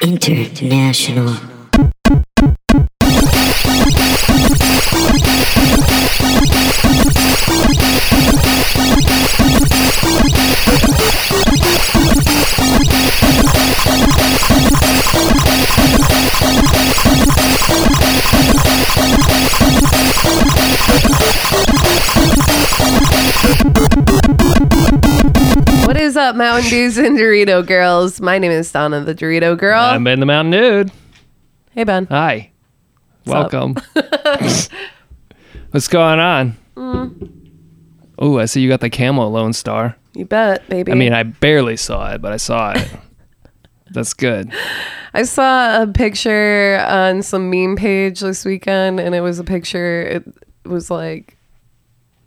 International. Up, Mountain Dews and Dorito girls? My name is Donna, the Dorito girl. I'm Ben the Mountain Dude. hey, Ben. Hi. up? Welcome. What's going on? Oh, I see you got the camo Lone Star. You bet, baby. I mean, I barely saw it, but I saw it. That's good. I saw a picture on some meme page this weekend, and it was a picture. It was like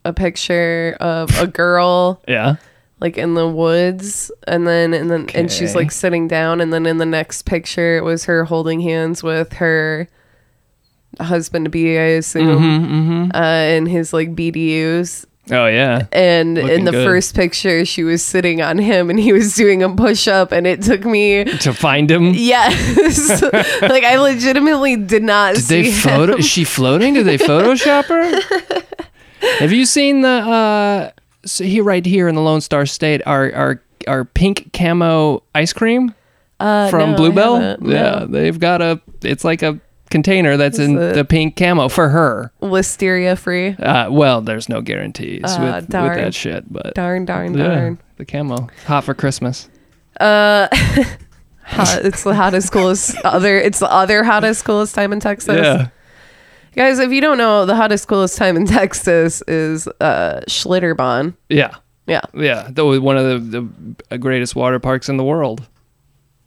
a picture of a girl Yeah. Like in the woods, and then and then and she's like sitting down, and then in the next picture, it was her holding hands with her husband to be, I assume, uh, and his like BDUs. Oh yeah. And in the good. first picture, she was sitting on him and he was doing a push up, and it took me. To find him. Yes. like, I legitimately did not Did see they photo? him. Is she floating? Did they Photoshop her? Have you seen the? uh so here, right here in the Lone Star State, our our our pink camo ice cream Uh, from no, Bluebell. No. Yeah, they've got a. It's like a container that's in it? the pink camo for her. Listeria free. Uh, well, there's no guarantees Ah, with, with darn. that shit, but Darn, darn, yeah, darn. the camo hot for Christmas. Uh, hot, it's the hottest, coolest other. It's the other hottest, coolest time in Texas. Yeah, Guys, if you don't know, the hottest, coolest time in Texas is uh Schlitterbahn. yeah, Yeah. yeah. That was one of the, the greatest water parks in the world,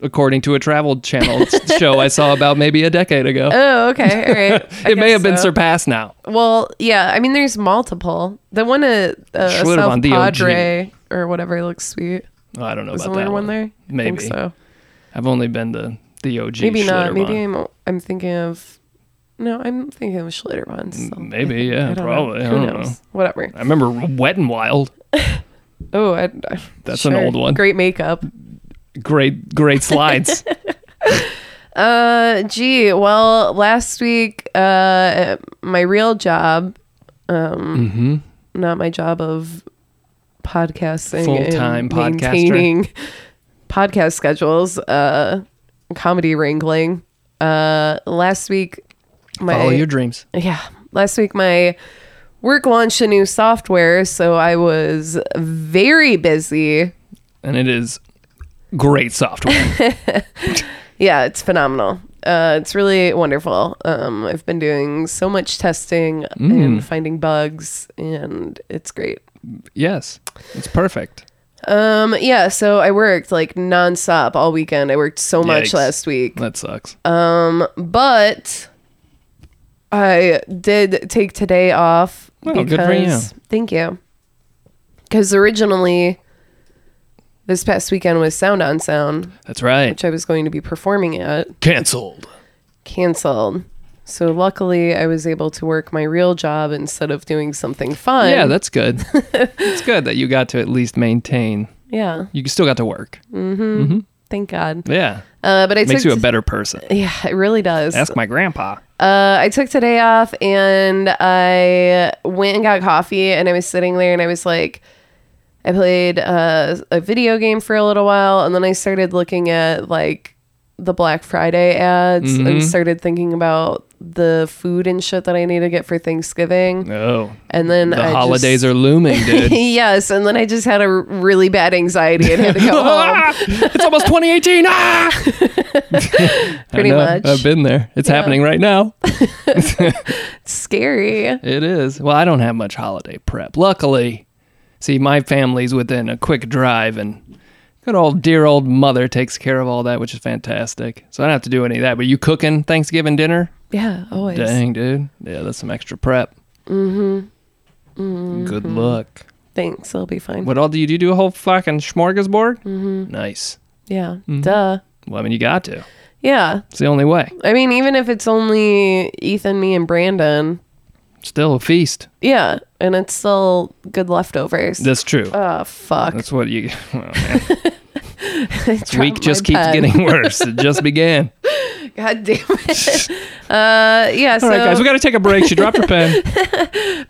according to a Travel Channel show I saw about maybe a decade ago. Oh, okay. All right. It may have been surpassed now. Well, yeah. I mean, there's multiple. The one at uh, South the. Padre or whatever looks sweet. Oh, I don't know Was about there that one one. there? Maybe. so. I've only been to the OG. Maybe not. Maybe I'm. I'm thinking of. No, I'm thinking of Schlitterbahn. still. Maybe, I yeah, don't know. probably. I Who don't knows? know. Whatever. I remember Wet and Wild. Oh, I, I, That's an sure. old one. Great makeup. Great, great slides. Uh, gee. Well, last week, uh, at my real job, um, mm-hmm. not my job of podcasting, Full-time and podcaster. maintaining podcast schedules, uh, comedy wrangling. Uh, last week, my Follow your dreams. yeah, last week my work launched a new software, so I was very busy. and it is great software. Yeah, it's phenomenal. Uh, it's really wonderful. Um, I've been doing so much testing Mm. and finding bugs, and it's great. yes, it's perfect. Um, yeah, so I worked like nonstop all weekend. I worked so much Yikes. last week. That sucks. Um, but I did take today off Oh, because good for you. thank you. Because originally, this past weekend was Sound on Sound, That's right. which I was going to be performing at. Cancelled. canceled. So luckily, I was able to work my real job instead of doing something fun. Yeah, that's good. it's good that you got to at least maintain. yeah. You still got to work. Thank God. Yeah, Uh, but it makes took you a better person. yeah, it really does. Ask my grandpa. Uh, I took today off and I went and got coffee and I was sitting there and I was like, I played uh, a video game for a little while and then I started looking at like the Black Friday ads Mm-hmm. and started thinking about the food and shit that I need to get for Thanksgiving. Oh, And then the I holidays just, are looming, dude. yes, and then I just had a really bad anxiety and had to go home. It's almost 2018. Ah! Pretty much. I've been there. It's Yeah. happening right now. It's scary. It is. Well, I don't have much holiday prep. Luckily, see, my family's within a quick drive, and good old dear old mother takes care of all that, which is fantastic. So I don't have to do any of that. But you cooking Thanksgiving dinner? Yeah, always. Dang, dude. Yeah, that's some extra prep. Mm-hmm. Good luck. Thanks, it'll be fine. What all do you do? You do a whole fucking smorgasbord? Mm-hmm. Nice. Yeah, Mm-hmm. duh. Well, I mean, you got to. Yeah, It's the only way. I mean, even if it's only Ethan, me, and Brandon, Still a feast. yeah, and it's still good leftovers. That's true. oh fuck. That's what you. Man. Dropped Week just keeps pen. getting worse. It just began. God damn it. uh, yeah. So All right, guys, we got to take a break. She dropped her pen.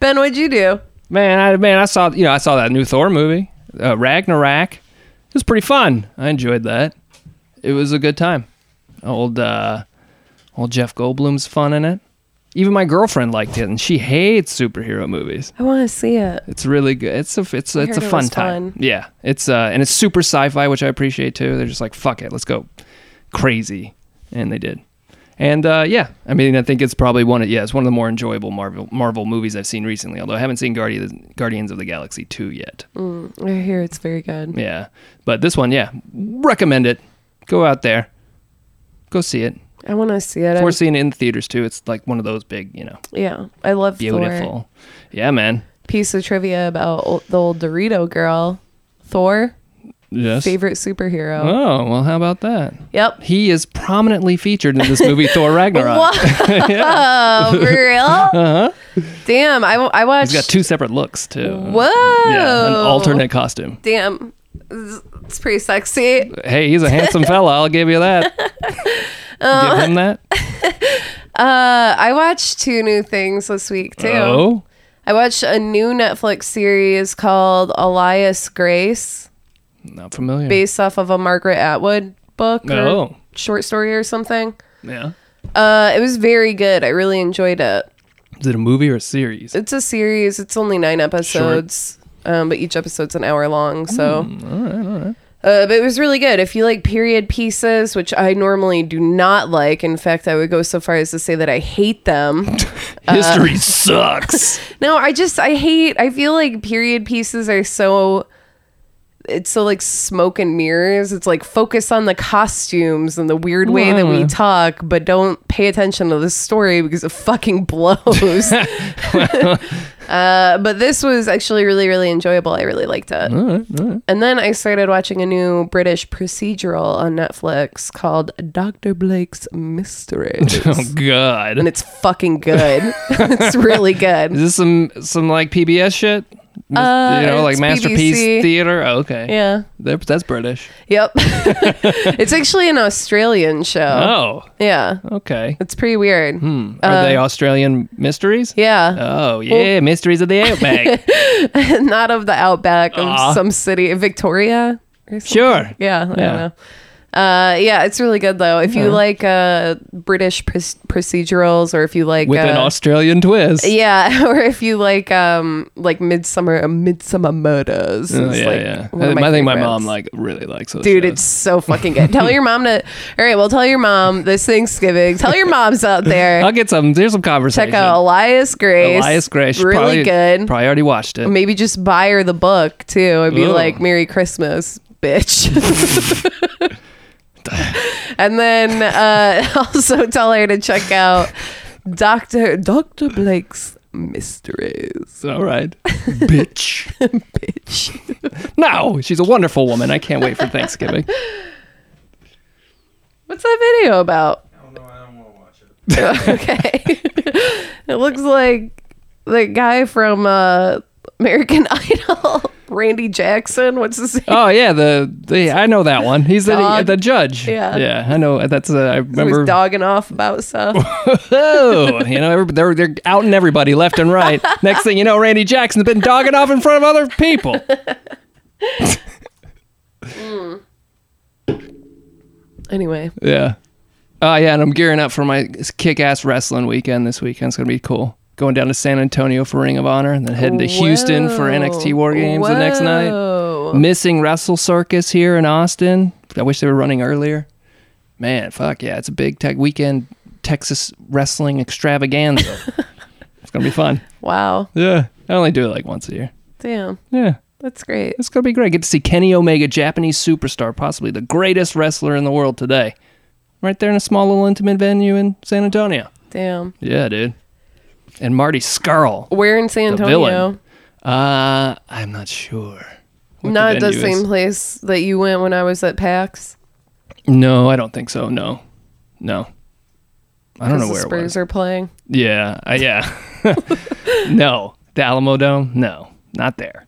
Ben, what'd you do? Man, I man, I saw you know I saw that new Thor movie, uh, Ragnarok. It was pretty fun. I enjoyed that. It was a good time. Old uh, old Jeff Goldblum's fun in it. Even my girlfriend liked it, and she hates superhero movies. I want to see it. It's really good. It's a it's it's a it fun time. fun. Yeah, it's uh and it's super sci-fi, which I appreciate too. They're just like fuck it, let's go crazy, and they did. And uh, yeah, I mean, I think it's probably one of yeah, it's one of the more enjoyable Marvel Marvel movies I've seen recently. Although I haven't seen Guardians Guardians of the Galaxy two yet. I hear it's very good. Yeah, but this one, yeah, recommend it. Go out there, go see it. I want to see it. We're seeing it in the theaters too. It's like one of those big, you know, yeah, I love Thor. beautiful. Yeah, man. Piece of trivia about old, the old Dorito girl, Thor, Yes. favorite superhero. Oh well, how about that? Yep. He is prominently featured in this movie Thor Ragnarok. Oh, for real? uh-huh. Damn, I, I watched. He's got two separate looks too. Whoa. Yeah, an alternate costume. Damn, it's pretty sexy. Hey, he's a handsome fella. I'll give you that. Give him that. Uh, I watched two new things this week too. Oh, I watched a new Netflix series called Alias Grace, not familiar. based off of a Margaret Atwood book or Oh. short story or something. yeah. Uh, it was very good. I really enjoyed it. Is it a movie or a series? It's a series. It's only nine episodes, um, but each episode's an hour long. So, Hmm, Uh, but it was really good. If you like period pieces, which I normally do not like, in fact, I would go so far as to say that I hate them. History sucks. no, I just I hate. I feel like period pieces are so. It's so like smoke and mirrors. It's like focus on the costumes and the weird way that we talk, but don't pay attention to the story because it fucking blows. uh, but this was actually really, really enjoyable. I really liked it. And then I started watching a new British procedural on Netflix called Dr. Blake's Mysteries. oh God. and it's fucking good. it's really good. Is this some some like PBS shit? Uh, you know, like Masterpiece BBC. Theater. Oh, okay. Yeah. They're- that's British. Yep. it's actually an Australian show. Oh, Yeah. okay. It's pretty weird. Are they Australian mysteries? Uh, Yeah. Oh yeah, mysteries of the outback. Not of the outback of Aw. some city, Victoria. or something. sure. Yeah. I don't know. Uh, yeah, it's really good though. If you like uh, British pr- procedurals, or if you like With an uh, Australian twist. Yeah, or if you like um like Midsomer Midsomer Murders. Oh, is, yeah, like, yeah. one of I, I think my favorites. mom like really likes those. Dude, shows. it's so fucking good. tell your mom to. All right, well, tell your mom this Thanksgiving. Tell your moms out there. I'll get some. There's some conversation. Check out Alias Grace. Alias Grace. Really probably, good. Probably already watched it. Maybe just buy her the book too and be Ooh. like, "Merry Christmas, bitch." and then uh, also tell her to check out Doctor Doctor Blake's Mysteries. All right, bitch. Bitch. No, she's a wonderful woman. I can't wait for Thanksgiving. What's that video about? I don't know. I don't want to watch it. okay. it looks like the guy from uh, American Idol, Randy Jackson. What's his name? Oh yeah, the, the I know that one. He's the Dog. the judge. Yeah. yeah. I know. That's uh, I He remember. was dogging off about stuff. Oh, you know, every- they're they're outing everybody left and right. Next thing you know, Randy Jackson's been dogging off in front of other people. anyway, Yeah. Oh yeah, and I'm gearing up for my kick-ass wrestling weekend this weekend. It's gonna be cool. Going down to San Antonio for Ring of Honor, and then heading to Houston for NXT War Games the next night. Missing Wrestle Circus here in Austin. I wish they were running earlier. Man, fuck yeah, it's a big tech weekend Texas wrestling extravaganza. it's gonna be fun. Wow. Yeah, I only do it like once a year. Damn. Yeah, That's great. it's gonna be great. Get to see Kenny Omega, Japanese superstar, possibly the greatest wrestler in the world today, right there in a small little intimate venue in San Antonio. Damn. Yeah, dude. And Marty Scurll. Where in San The Antonio? villain. Uh, I'm not sure. what Not the venue same is. place that you went when I was at PAX. No, I don't think so. No, no. I don't know where it Spurs was. are playing. Yeah, uh, yeah. no, the Alamodome. No, not there.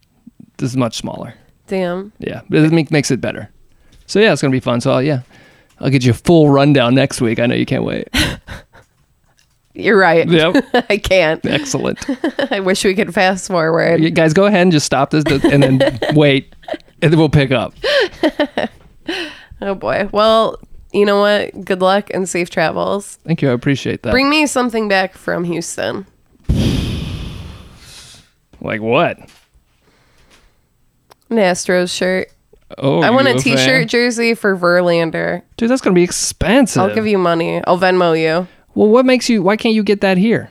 This is much smaller. Damn. Yeah, but it make, makes it better. So yeah, it's gonna be fun. So I'll, yeah, I'll get you a full rundown next week. I know you can't wait. You're right. Yep, I can't. excellent. I wish we could fast forward. You guys, go ahead and just stop this and then wait, and then we'll pick up. Oh boy. Well, you know what? Good luck and safe travels. Thank you. I appreciate that. Bring me something back from Houston. like what? An Astros shirt. Oh, I want a t-shirt fan? jersey for Verlander. dude. That's gonna be expensive. I'll give you money. I'll Venmo you. Well, what makes you? Why can't you get that here?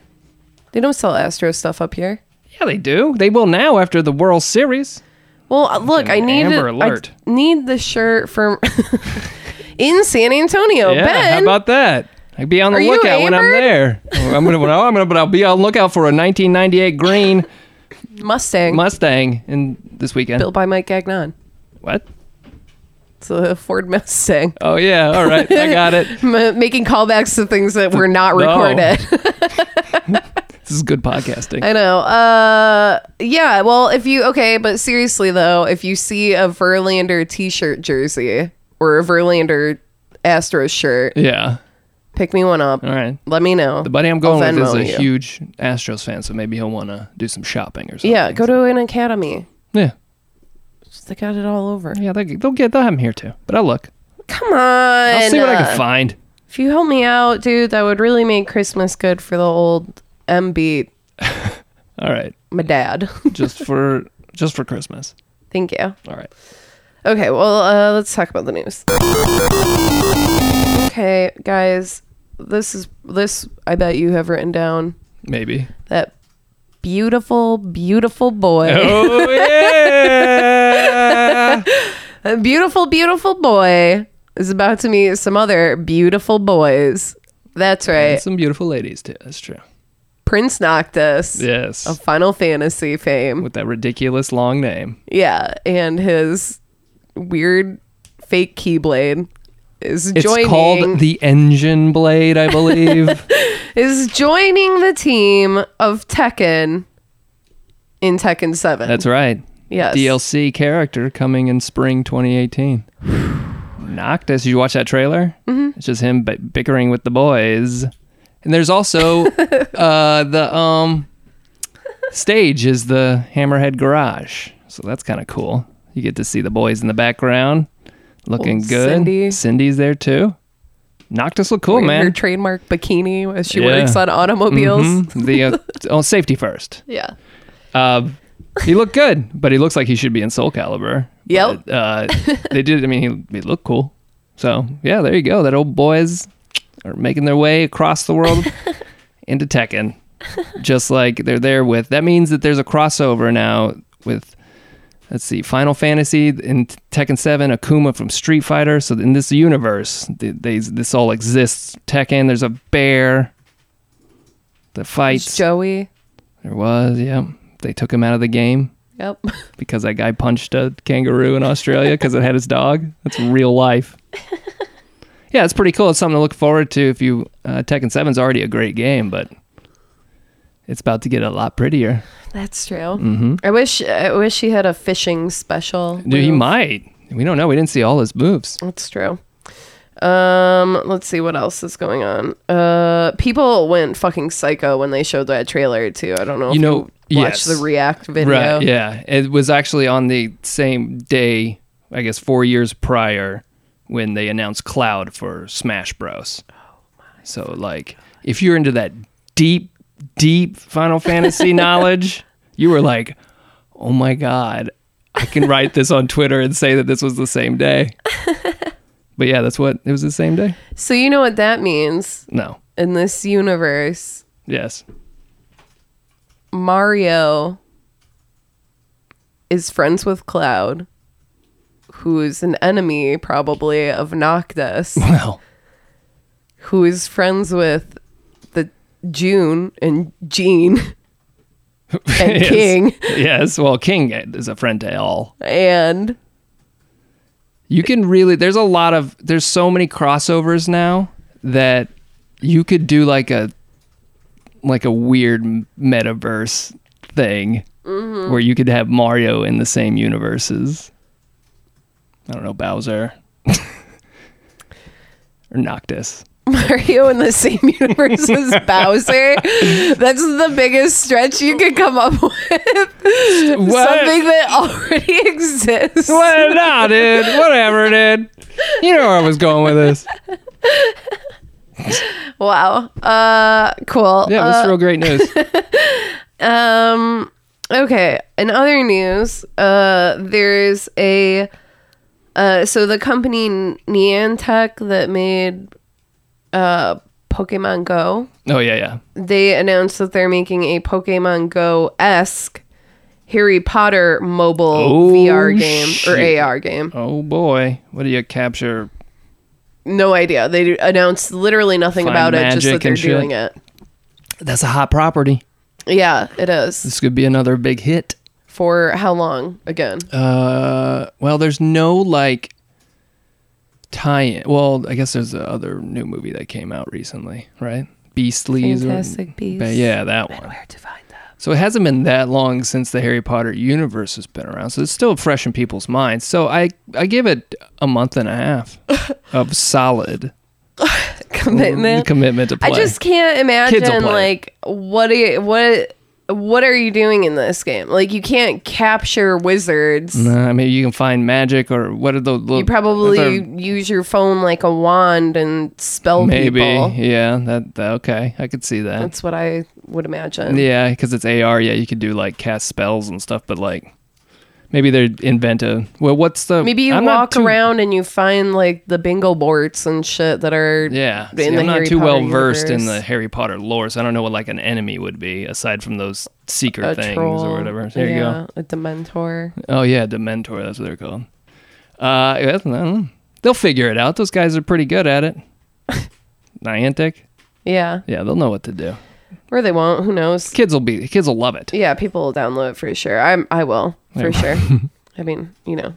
They don't sell Astros stuff up here. Yeah, they do. They will now after the World Series. Well, uh, look, I need Amber it- Alert. I need the shirt from in San Antonio. yeah, ben, how about that? I'd be on the lookout when I'm there. I'm gonna, well, I'm gonna, but I'll be on lookout for a 1998 green Mustang Mustang in this weekend. built by Mike Gagnon. What? It's a Ford Mustang. Oh yeah, all right, I got it. M- making callbacks to things that were not No. recorded. This is good podcasting. I know. Uh, yeah. Well, if you okay, but seriously though, if you see a Verlander T-shirt jersey or a Verlander Astros shirt, yeah, pick me one up. all right. Let me know. The buddy I'm going I'll with is a you. huge Astros fan, so maybe he'll want to do some shopping or something. Yeah, go to an academy. Yeah, They got it all over. yeah. They, they'll get. They'll have them here too. But I'll look. Come on. I'll see what I uh, can find. If you help me out, dude, that would really make Christmas good for the old M beat, All right, my dad. just for just for Christmas. Thank you. All right. Okay, well, uh, let's talk about the news. Okay, guys, this is this. I bet you have written down Maybe. that beautiful, beautiful boy, Oh yeah. a beautiful, beautiful boy is about to meet some other beautiful boys. That's right, And some beautiful ladies too. That's true. Prince Noctis Yes. of Final Fantasy fame. With that ridiculous long name. Yeah, and his weird fake keyblade is It's called the Engine Blade, I believe. is joining the team of Tekken in Tekken 7. That's right. yes. DLC character coming in spring 2018. Noctis, did you watch that trailer? Mm-hmm. It's just him bi- bickering with the boys. And there's also uh, the um stage is the Hammerhead Garage, so that's kind of cool. You get to see the boys in the background, looking Old good. Cindy. Cindy's there too. Noctis look cool, Wearing man. Her trademark bikini as she Yeah. works on automobiles. Mhm. The uh, oh, safety first. Yeah. Uh, he looked good, but he looks like he should be in Soul Calibur. Yep. But, uh, they did. I mean, he, he looked cool. So yeah, there you go. That old boys are making their way across the world into Tekken, just like they're there with. That means that there's a crossover now with. Let's see, Final Fantasy in Tekken Seven, Akuma from Street Fighter. So in this universe, they, they, this all exists. Tekken, there's a bear. The It's fights. Joey. There was, yeah. They took him out of the game Yep. because that guy punched a kangaroo in Australia because it had his dog. That's real life. Yeah, it's pretty cool. It's something to look forward to. If you uh, Tekken Seven's already a great game, but it's about to get a lot prettier. That's true. Mm-hmm. I wish I wish he had a fishing special. Dude, he might. We don't know. We didn't see all his moves. That's true. Um, let's see what else is going on. Uh, people went fucking psycho when they showed that trailer too. I don't know. If You know, you watched yes. the React video. Right? Yeah, it was actually on the same day. I guess four years prior when they announced Cloud for Smash Bros. So like, if you're into that deep, deep Final Fantasy knowledge, you were like, "Oh my god, I can write this on Twitter and say that this was the same day." but yeah, that's what it was the same day. So you know what that means No. in this universe. Yes. Mario is friends with Cloud, who is an enemy probably of Noctis, Well. who is friends with June and Jean and yes. King Yes. Well, King is a friend to all. and You can really there's a lot of there's so many crossovers now that you could do like a like a weird metaverse thing Mm-hmm. where you could have Mario in the same universes. I don't know Bowser. or Noctis. Mario in the same universe as Bowser. That's the biggest stretch you could come up with. Something that already exists. Well, nah, dude. Whatever, dude. You know where I was going with this. Wow. Uh, cool. Yeah, that's Uh, real great news. Um. Okay. In other news, uh, there's a uh, so the company Niantic that made uh Pokemon Go, Oh yeah, yeah. they announced that they're making a Pokemon Go esque Harry Potter mobile Oh, VR game or. AR game. Oh boy, what do you capture? No idea. They announced literally nothing Find about it, just that they're and shit. doing it. That's a hot property. Yeah, it is. This could be another big hit. For how long again? Uh, well, there's no like tie-in. Well, I guess there's the other new movie that came out recently, right? Beastlies. or- Fantastic Beasts. But yeah, that one. Where to find them? So it hasn't been that long since the Harry Potter universe has been around. So it's still fresh in people's minds. So I I give it a month and a half of solid Commitment. commitment to play. I just can't imagine like what are you, what what are you doing in this game? Like you can't capture wizards. Nah, I mean, you can find magic or what are the You probably they're- use your phone like a wand and spell maybe people. yeah that, that okay I could see that That's what I would imagine. yeah because it's AR yeah you could do like cast spells and stuff but like maybe they invent a well what's the Maybe you I'm walk too- around and you find like the bingo boards and shit that are yeah in see, the I'm not Harry too Potter well versed in the Harry Potter lore so I don't know what like an enemy would be aside from those secret a things troll. or whatever. There you yeah, a Dementor. go oh yeah Dementor that's what they're called. Uh I don't know. they'll figure it out. Those guys are pretty good at it. Niantic? Yeah, yeah they'll know what to do or they won't. Who knows? kids will be kids will love it Yeah, people will download it for sure. I'm I will for sure. I mean, you know,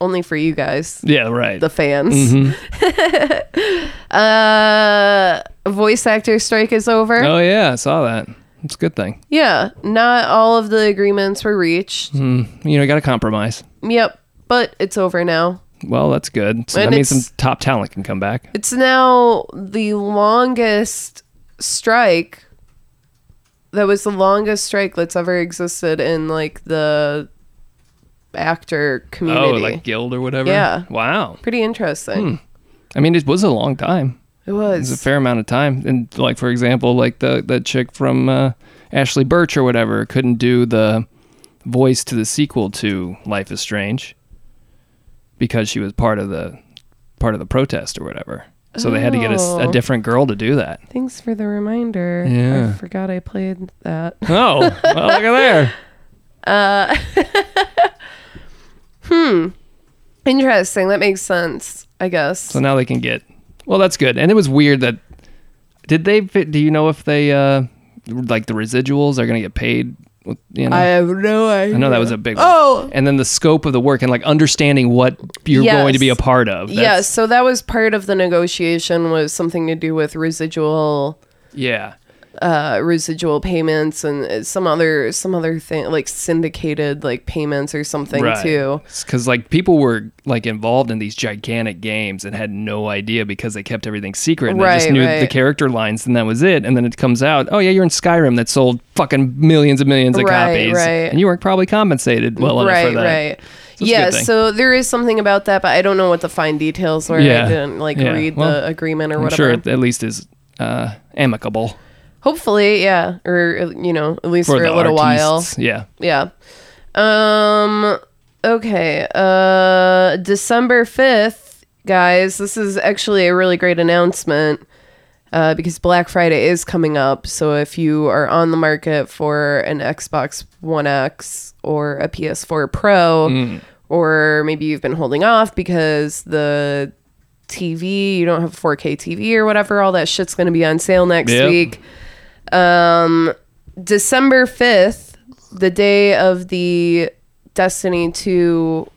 only for you guys, yeah right the fans. Mhm. Uh, voice actor strike is over. Oh yeah, I saw that. It's a good thing. Yeah, not all of the agreements were reached. Mm, you know, you got to compromise. Yep, but it's over now. Well, that's good. So And that means some top talent can come back. It's now the longest strike. That was the longest strike that's ever existed in like the actor community. Oh, like guild or whatever. Yeah. Wow. Pretty interesting. I mean, it was a long time. It was. It was a fair amount of time. And like for example, like the the chick from uh, Ashly Burch or whatever couldn't do the voice to the sequel to Life is Strange because she was part of the part of the protest or whatever. So they had to get a, Oh. different girl to do that. Thanks for the reminder. Yeah. I forgot I played that. Oh, well, look at there. Hmm. Interesting. That makes sense, I guess. So now they can get. Well, that's good. And it was weird that. Did they? Do you know if they uh like the residuals are going to get paid? You know, I have no idea. I know that was a big. one. Oh, And then the scope of the work and like understanding what you're Yes. going to be a part of. yes. That's- So that was part of the negotiation was something to do with residual Yeah. Uh residual payments and uh, some other some other thing like syndicated like payments or something too. Because like people were like involved in these gigantic games and had no idea because they kept everything secret. And they just knew right. the character lines and that was it. And then it comes out, oh yeah, you're in Skyrim that sold fucking millions and millions of Right, copies, right. and you weren't probably compensated well enough right, for that. right. So yeah, so there is something about that, but I don't know what the fine details were. Yeah. I didn't like Yeah. read Well, the agreement or I'm whatever. sure it at least is uh, amicable Hopefully, yeah, or uh, you know, at least for, for, a little while. Yeah. Yeah. Um okay. Uh December 5th, guys. This is actually a really great announcement. Uh, because Black Friday is coming up, so if you are on the market for an Xbox One X or a PS4 Pro, Mm. or maybe you've been holding off because the TV, you don't have a 4K TV or whatever, all that shit's going to be on sale next Yep. week. Um, December 5th, the day of the Destiny 2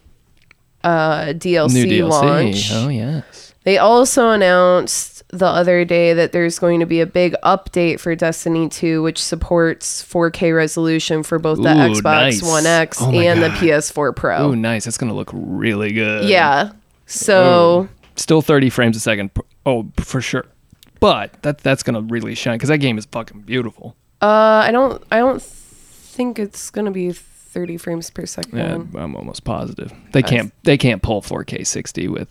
uh, DLC, New DLC. launch. Oh yes. They also announced the other day that there's going to be a big update for Destiny 2, which supports 4K resolution for both the Ooh, Xbox nice. One X Oh my and the PS4 Pro. Oh, nice. That's gonna look really good. Yeah. So Still 30 frames a second. Oh, for sure. But that that's gonna really shine because that game is fucking beautiful. Uh, I don't. I don't think it's gonna be 30 frames per second. Yeah, I'm almost positive they can't they can't pull 4K 60 with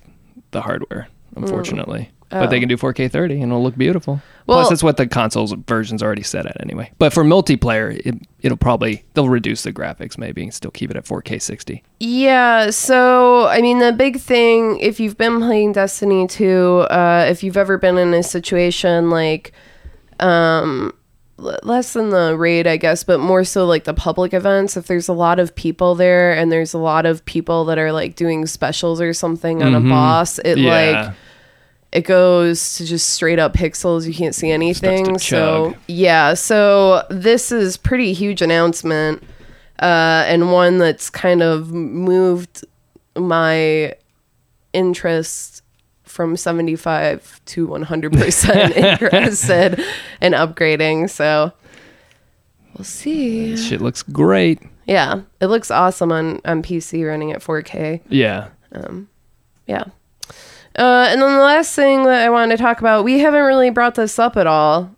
the hardware, unfortunately. But they Oh. can do 4K 30 and it'll look beautiful. Well- Plus, that's what the consoles version's already set at anyway. But for multiplayer, it, it'll probably they'll reduce the graphics maybe and still keep it at 4K 60. Yeah, so I mean, the big thing, if you've been playing Destiny 2, uh, if you've ever been in a situation like, um, less than the raid, I guess, but more so like the public events, if there's a lot of people there and there's a lot of people that are like doing specials or something on a boss, it like it goes to just straight up pixels. You can't see anything. So yeah, so this is pretty huge announcement, uh, and one that's kind of moved my interest from 75 to 100% interested in upgrading. So we'll see. shit looks great. Yeah, it looks awesome on on PC running at 4K. Yeah. Yeah. Uh, and then the last thing that I wanted to talk about, we haven't really brought this up at all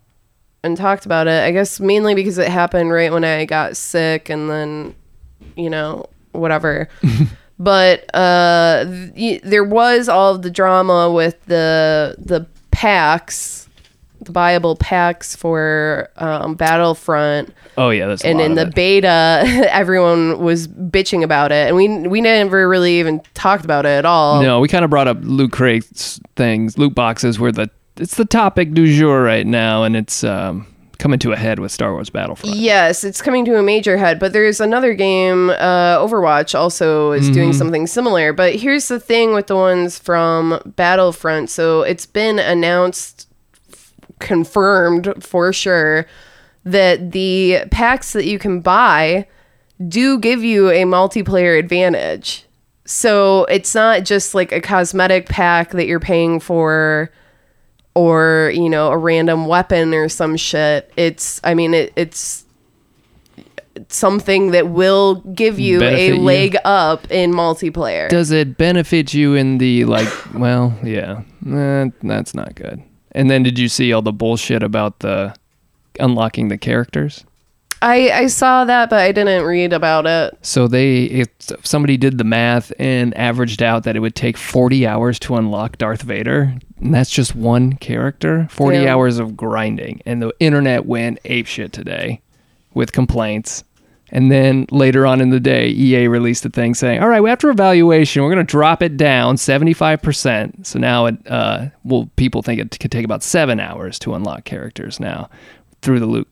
and talked about it. I guess mainly because it happened right when I got sick and then, you know, whatever. but uh, th- there was all of the drama with the the packs, the buyable packs for um, Battlefront Oh yeah, that's a and in the it. beta everyone was bitching about it and we we never really even talked about it at all No, we kind of brought up loot crates things, loot boxes, where the it's the topic du jour right now, and it's um, coming to a head with Star Wars Battlefront. yes it's coming to a major head but there's another game uh, overwatch also is doing Mm-hmm. something similar but here's the thing with the ones from battlefront so it's been announced confirmed for sure that the packs that you can buy do give you a multiplayer advantage. So it's not just like a cosmetic pack that you're paying for or, you know, a random weapon or some shit. It's I mean it, it's something that will give you Benefit a you. leg up in multiplayer. Does it benefit you in the like? well, yeah, eh, that's not good. And then did you see all the bullshit about the unlocking the characters? I I saw that but I didn't read about it. So they, if somebody did the math and averaged out that it would take 40 hours to unlock Darth Vader, and that's just one character, 40 Yeah. hours of grinding, and the internet went apeshit today with complaints. And then later on in the day, EA released a thing saying, "All right, after evaluation, we're going to drop it down 75%. So now it, uh, well, people think it could take about seven hours to unlock characters now through the loot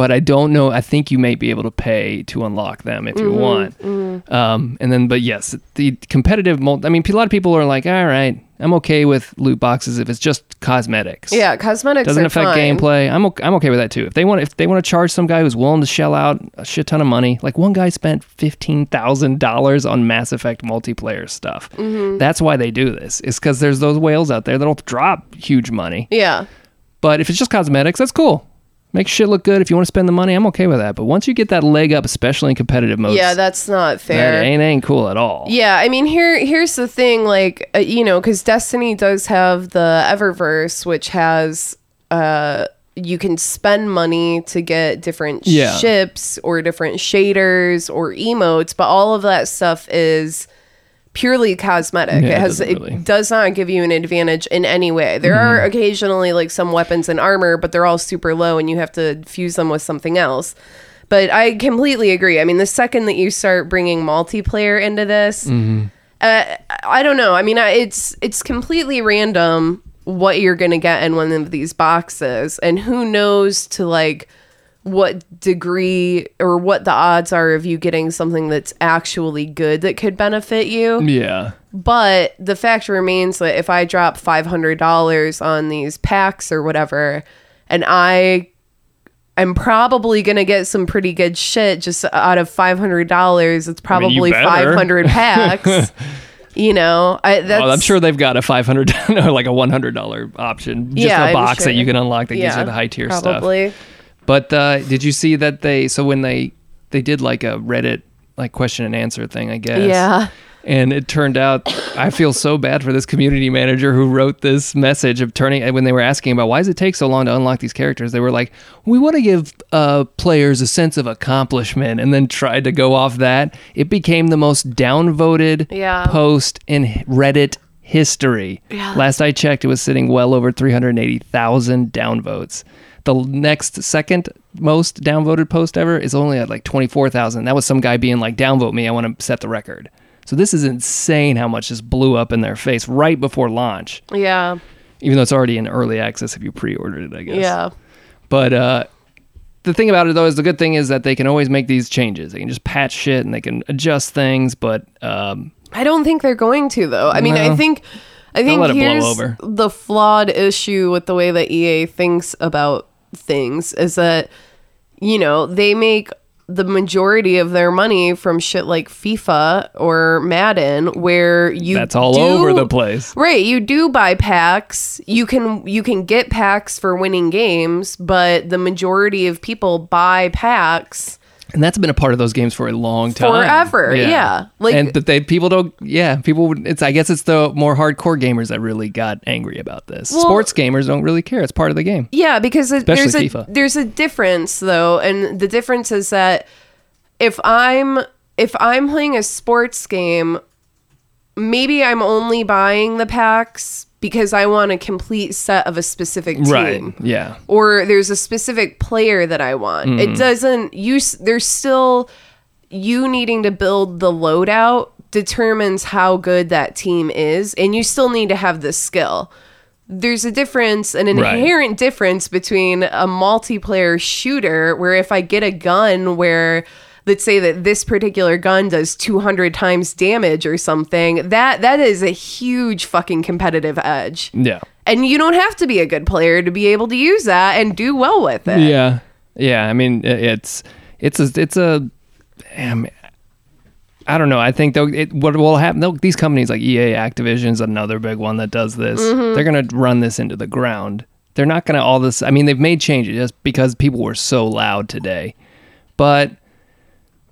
but I don't know. I think you may be able to pay to unlock them if you want. Um, and then, but yes, the competitive. Mul- I mean, a lot of people are like, "All right, I'm okay with loot boxes if it's just cosmetics. Yeah, cosmetics doesn't affect fine. gameplay. I'm okay, I'm okay with that too. If they want, if they want to charge some guy who's willing to shell out a shit ton of money, like one guy spent fifteen thousand dollars on Mass Effect multiplayer stuff. Mm-hmm. That's why they do this. It's because there's those whales out there that'll drop huge money. Yeah. But if it's just cosmetics, that's cool. Make shit look good. If you want to spend the money, I'm okay with that. But once you get that leg up, especially in competitive modes, Yeah, that's not that fair. ain't, ain't cool at all. Yeah, I mean here here's the thing like uh, you know cuz Destiny does have the Eververse which has uh you can spend money to get different Yeah. ships or different shaders or emotes, but all of that stuff is purely cosmetic. Yeah, it it has doesn't it does not give you an advantage in any way. There Mm-hmm. are occasionally like some weapons and armor, but they're all super low and you have to fuse them with something else. But I completely agree. I mean, the second that you start bringing multiplayer into this, Mm-hmm. uh, I don't know. I mean, I- it's it's completely random what you're gonna get in one of these boxes, and who knows to like what degree or what the odds are of you getting something that's actually good that could benefit you. Yeah. But the fact remains that if I drop five hundred dollars on these packs or whatever, and I am probably gonna get some pretty good shit just out of five hundred dollars. It's mean, you probably five hundred packs. you know, I that's Well, I'm sure they've got a 500 or like a 100 dollar option, just Yeah, a box that you can unlock that gives you the high tier stuff. probably. But uh, did you see that they? So when they they did like a Reddit like question and answer thing, I guess. Yeah. And it turned out I feel so bad for this community manager who wrote this message of turning when they were asking about why does it take so long to unlock these characters. They were like, "We want to give uh, players a sense of accomplishment," and then tried to go off that. It became the most downvoted Yeah. post in Reddit history. Yeah. Last I checked, it was sitting well over 380,000 downvotes. The next second most downvoted post ever is only at like 24,000. That was some guy being like, downvote me. I want to set the record. So this is insane how much this blew up in their face right before launch, Yeah. even though it's already in early access if you pre ordered it, I guess. Yeah. But uh, the thing about it, though, is the good thing is that they can always make these changes. They can just patch shit and they can adjust things. But um, I don't think they're going to though. I mean, I think I think let it blow here's the flawed issue with the way that EA thinks about things is that you know, they make the majority of their money from shit like FIFA or Madden where you that's all do- over the place. Right, you do buy packs. You can you can get packs for winning games, but the majority of people buy packs And that's been a part of those games for a long time. Forever, yeah. Like- and that they people don't yeah, people would it's I guess it's the more hardcore gamers that really got angry about this. Well- Sports gamers don't really care. It's part of the game. Yeah, because it, there's Especially a there's a difference though, and the difference is that if I'm if I'm playing a sports game, maybe I'm only buying the packs because I want a complete set of a specific team. Right. Yeah. Or there's a specific player that I want. Mm-hmm. It doesn't use there's still you needing to build the loadout determines how good that team is and you still need to have the skill there's a difference an Right. inherent difference between a multiplayer shooter where if i get a gun where let's say that this particular gun does 200 times damage or something that that is a huge fucking competitive edge Yeah. and you don't have to be a good player to be able to use that and do well with it Yeah. Yeah, I mean it's it's a it's a damn, I don't know. I think though it, what will happen though these companies like EA Activision's another big one that does this. Mm-hmm. They're going to run this into the ground. They're not going to all this I mean they've made changes just because people were so loud today. But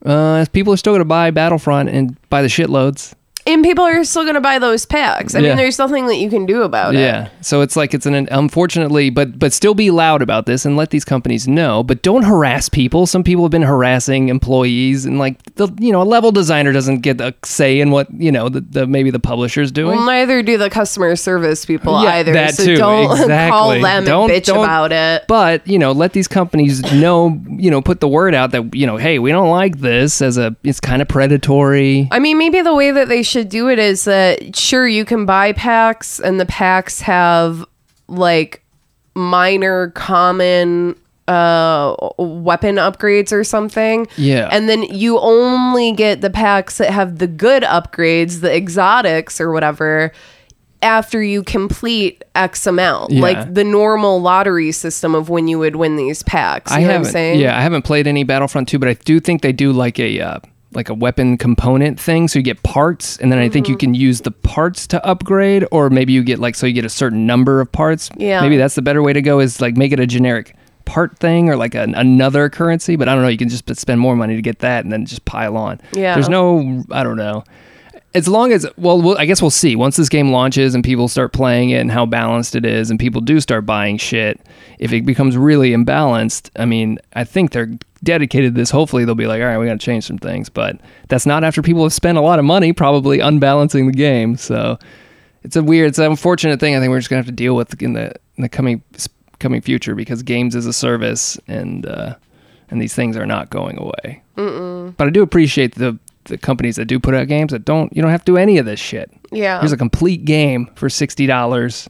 uh, people are still going to buy Battlefront and buy the shitloads. And people are still going to buy those packs i Yeah. mean there's nothing that you can do about it Yeah. So it's like it's an unfortunately, but but still be loud about this and let these companies know. But don't harass people. Some people have been harassing employees, and like the you know a level designer doesn't get a say in what you know the, the maybe the publisher's doing. Well, neither do the customer service people Yeah, either. that so too, don't exactly. call them Don't- and bitch don't- about it. but you know, let these companies know. You know, put the word out that you know, hey, we don't like this as a. It's kind of predatory. I mean, maybe the way that they should do it is that sure you can buy packs, and the packs have like minor common uh weapon upgrades or something. Yeah. And then you only get the packs that have the good upgrades, the exotics or whatever after you complete X amount. Yeah. Like the normal lottery system of when you would win these packs. You I know haven't. what I'm saying? Yeah, I haven't played any Battlefront 2, but I do think they do like a uh, like a weapon component thing. So you get parts, and then I think you Mm-hmm. can use the parts to upgrade, or maybe you get like so you get a certain number of parts. Yeah. maybe that's the better way to go. Is like make it a generic part thing or like an, another currency. But I don't know. You can just spend more money to get that, and then just pile on. Yeah. there's no. I don't know. As long as well, we'll, I guess we'll see once this game launches and people start playing it and how balanced it is, and people do start buying shit. If it becomes really imbalanced, I mean, I think they're dedicated to this. Hopefully, they'll be like, all right, we got to change some things. But that's not after people have spent a lot of money, probably unbalancing the game. So it's a weird, it's an unfortunate thing. I think we're just gonna have to deal with in the in the coming coming future because games is a service, and uh, and these things are not going away. But I do appreciate the the companies that do put out games that don't you don't have to do any of this shit. Yeah. Here's a complete game for sixty dollars.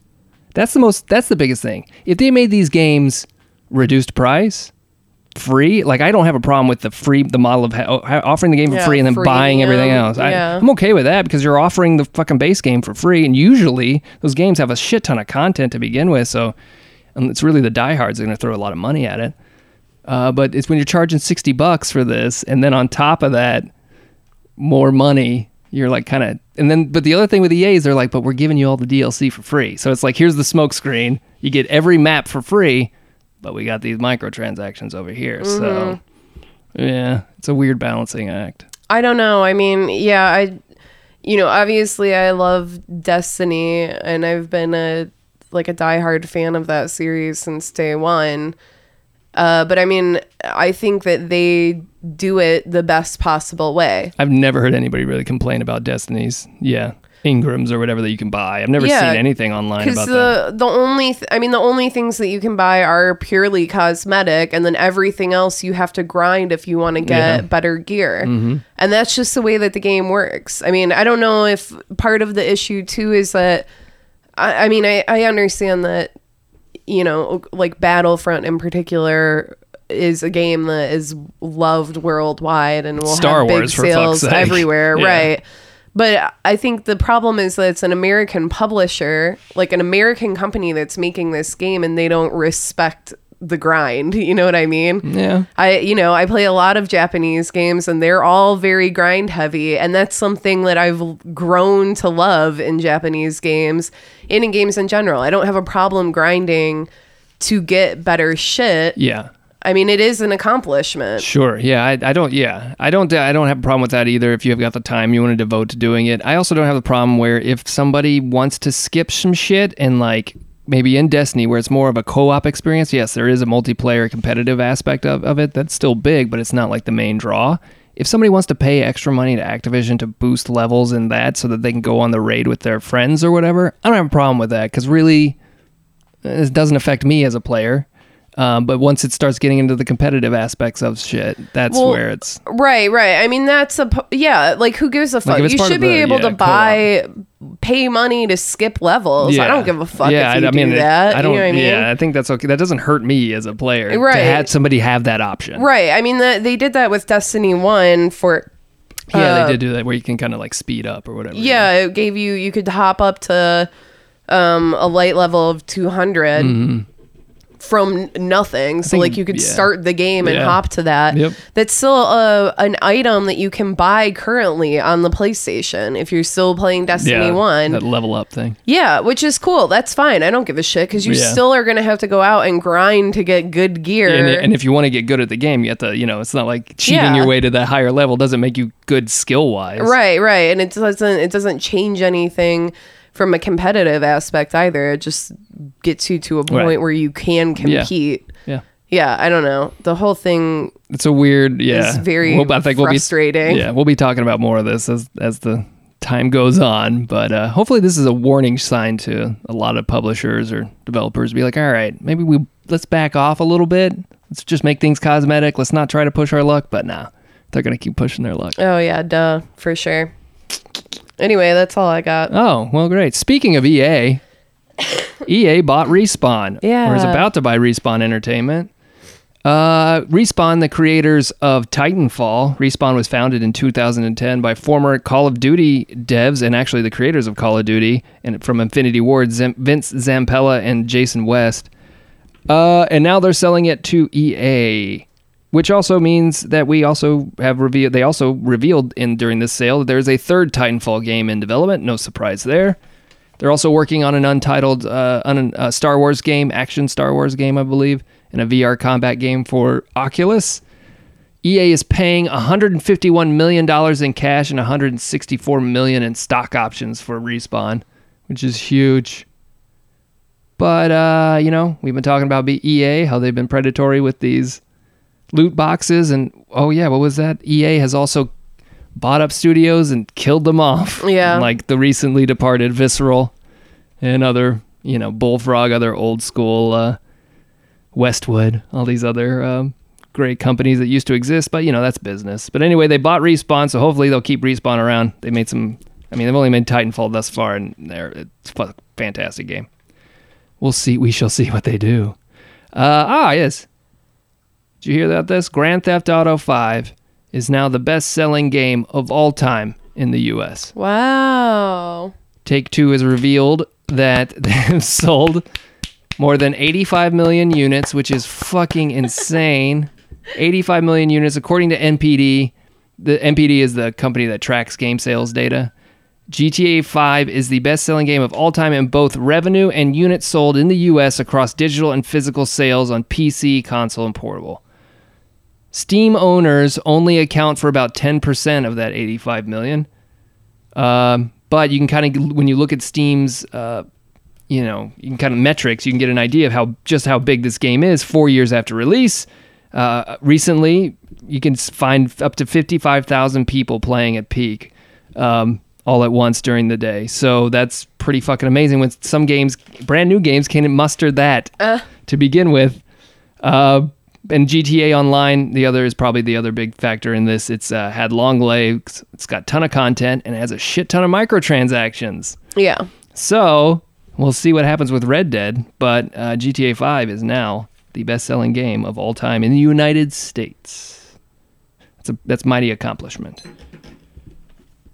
That's the most. That's the biggest thing. If they made these games reduced price, free, like I don't have a problem with the free the model of ha- offering the game for Yeah, free and then buying everything else. I, yeah. I'm okay with that because you're offering the fucking base game for free, and usually those games have a shit ton of content to begin with. So, and it's really the diehards are going to throw a lot of money at it. Uh, but it's when you're charging sixty bucks for this, and then on top of that, more money. You're like kind of, and then, but the other thing with EA is they're like, but we're giving you all the DLC for free. So it's like, here's the smoke screen. You get every map for free, but we got these microtransactions over here. So, yeah, it's a weird balancing act. I don't know. I mean, yeah, I you know, obviously I love Destiny and I've been a like a diehard fan of that series since day one. Uh, but I mean, I think that they do it the best possible way. I've never heard anybody really complain about Destiny's. Yeah. Ingrams or whatever that you can buy. I've never Yeah, seen anything online Because about that. the the only th- I mean the only things that you can buy are purely cosmetic, and then everything else you have to grind if you want to get Yeah. better gear, Mm-hmm. and that's just the way that the game works. I mean, I don't know if part of the issue too is that I, I mean I I understand that you know like Battlefront in particular is a game that is loved worldwide and will Star have big Wars, for fuck's sales sake. everywhere, Yeah. right? But I think the problem is that it's an American publisher, like an American company that's making this game and they don't respect the grind. You know what I mean? Yeah. I you know, I play a lot of Japanese games and they're all very grind heavy and that's something that I've grown to love in Japanese games and in games in general. I don't have a problem grinding to get better shit. Yeah. I mean, it is an accomplishment. Sure. Yeah. I, I don't. Yeah. I don't. I don't have a problem with that either. If you've got the time you want to devote to doing it. I also don't have the problem where if somebody wants to skip some shit and like maybe in Destiny where it's more of a co-op experience. Yes, there is a multiplayer competitive aspect of, of it that's still big, but it's not like the main draw. If somebody wants to pay extra money to Activision to boost levels in that so that they can go on the raid with their friends or whatever, I don't have a problem with that because really, uh, it doesn't affect me as a player. Um, but once it starts getting into the competitive aspects of shit, that's Well, where it's Right, right. I mean, that's a yeah. Like, who gives a fuck? it's you should be the- able yeah, to buy, pay money to skip levels. I don't give a fuck Yeah, if you I mean, that. I don't. you know I mean? Yeah, I think that's okay. That doesn't hurt me as a player Right. to have somebody have that option. Right. I mean, that they did that with Destiny One for. Yeah, uh, they did do that where you can kind of like speed up or whatever. Yeah, it gave you you could hop up to um, a light level of two from nothing. So think- like you could yeah. start the game and Yeah. hop to that. Yep. That's still a, an item that you can buy currently on the PlayStation if you're still playing Destiny yeah, One. that level up thing. Yeah, which is cool. That's fine. I don't give a shit because you still are going to have to go out and grind to get good gear. And, and if you want to get good at the game, you have to. You know, it's not like cheating your way to that higher level doesn't make you good skill wise. right, right, and it doesn't it doesn't change anything from a competitive aspect either. It just gets you to a point Right. where you can compete. Yeah. Yeah, I don't know. The whole thing It's a weird. Yeah. is very Well, I think frustrating. We'll be, yeah, we'll be talking about more of this as as the time goes on. But uh, hopefully, this is a warning sign to a lot of publishers or developers. Be like, all right, maybe we let's back off a little bit. Let's just make things cosmetic. Let's not try to push our luck. But nah, they're gonna keep pushing their luck. Oh yeah, duh, for sure. Anyway, that's all I got. Oh, well, great. Speaking of EA, EA bought Respawn. Yeah. Or is about to buy Respawn Entertainment. Uh, Respawn, the creators of Titanfall. Respawn was founded in 2010 by former Call of Duty devs and actually the creators of Call of Duty and from Infinity Ward, Vince Zampella and Jason West. Uh, and now they're selling it to EA, which also means that we also have revealed. They also revealed in during this sale that there is a third Titanfall game in development. No surprise there. They're also working on an untitled uh, un, uh, Star Wars game, action Star Wars game, I believe, and a VR combat game for Oculus. EA is paying 151 million dollars in cash and 164 million in stock options for Respawn, which is huge. But uh, you know, we've been talking about EA, how they've been predatory with these loot boxes, and oh yeah, what was that? EA has also bought up studios and killed them off. Yeah. like the recently departed Visceral and other, you know, Bullfrog, other old school uh, Westwood, all these other um, great companies that used to exist. But you know, that's business. But anyway, they bought Respawn, so hopefully they'll keep Respawn around. They made some. I mean, they've only made Titanfall thus far, and they're it's a fantastic game. We'll see. We shall see what they do. Uh, ah, yes. Did you hear that? this? Grand Theft Auto 5 is now the best selling game of all time in the U.S. Wow. Take Two has revealed that they have sold more than 85 million units, which is fucking insane. 85 million units, according to NPD. The NPD is the company that tracks game sales data. GTA 5 is the best selling game of all time in both revenue and units sold in the US across digital and physical sales on PC, console, and portable. Steam owners only account for about 10% of that 85 million. Um, but you can kind of when you look at Steam's, uh, you know, you can kind of metrics, you can get an idea of how just how big this game is. Four years after release, uh, recently you can find up to fifty-five thousand people playing at peak. Um, all at once during the day. So that's pretty fucking amazing when some games, brand new games, can't muster that to begin with. Uh, and GTA Online, the other is probably the other big factor in this. It's uh, had long legs, it's got ton of content, and it has a shit ton of microtransactions. Yeah. So we'll see what happens with Red Dead, but uh, GTA 5 is now the best-selling game of all time in the United States. That's a that's mighty accomplishment.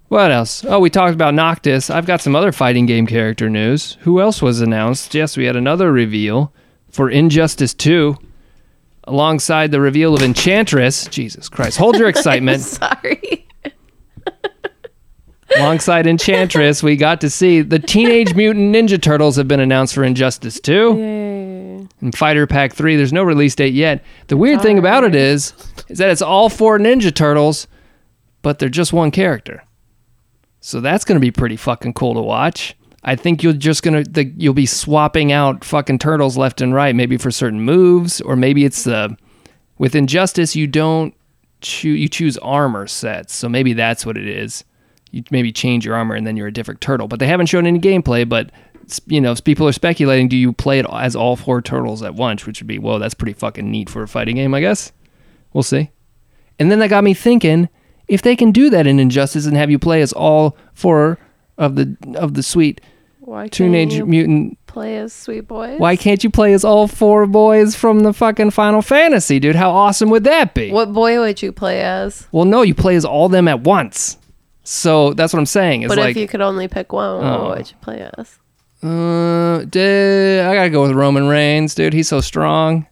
What else? Oh, we talked about Noctis. I've got some other fighting game character news. Who else was announced? Yes, we had another reveal for Injustice 2 alongside the reveal of Enchantress. Jesus Christ. Hold your excitement. Sorry. alongside Enchantress, we got to see the Teenage Mutant Ninja Turtles have been announced for Injustice 2. Yay. And Fighter Pack 3, there's no release date yet. The weird thing about it is is that it's all four Ninja Turtles, but they're just one character. So that's going to be pretty fucking cool to watch. I think you're just to the, you'll be swapping out fucking turtles left and right maybe for certain moves or maybe it's the with Injustice you don't choose you choose armor sets. So maybe that's what it is. You maybe change your armor and then you're a different turtle. But they haven't shown any gameplay, but you know, people are speculating do you play it as all four turtles at once, which would be, whoa, that's pretty fucking neat for a fighting game, I guess. We'll see. And then that got me thinking, if they can do that in Injustice and have you play as all four of the of the sweet Why can't Teenage you Mutant, play as Sweet Boys? why can't you play as all four boys from the fucking Final Fantasy, dude? How awesome would that be? What boy would you play as? Well, no, you play as all them at once. So that's what I'm saying. It's But like, if you could only pick one, Oh. what would you play as? uh, dude, I gotta go with Roman Reigns, dude. He's so strong.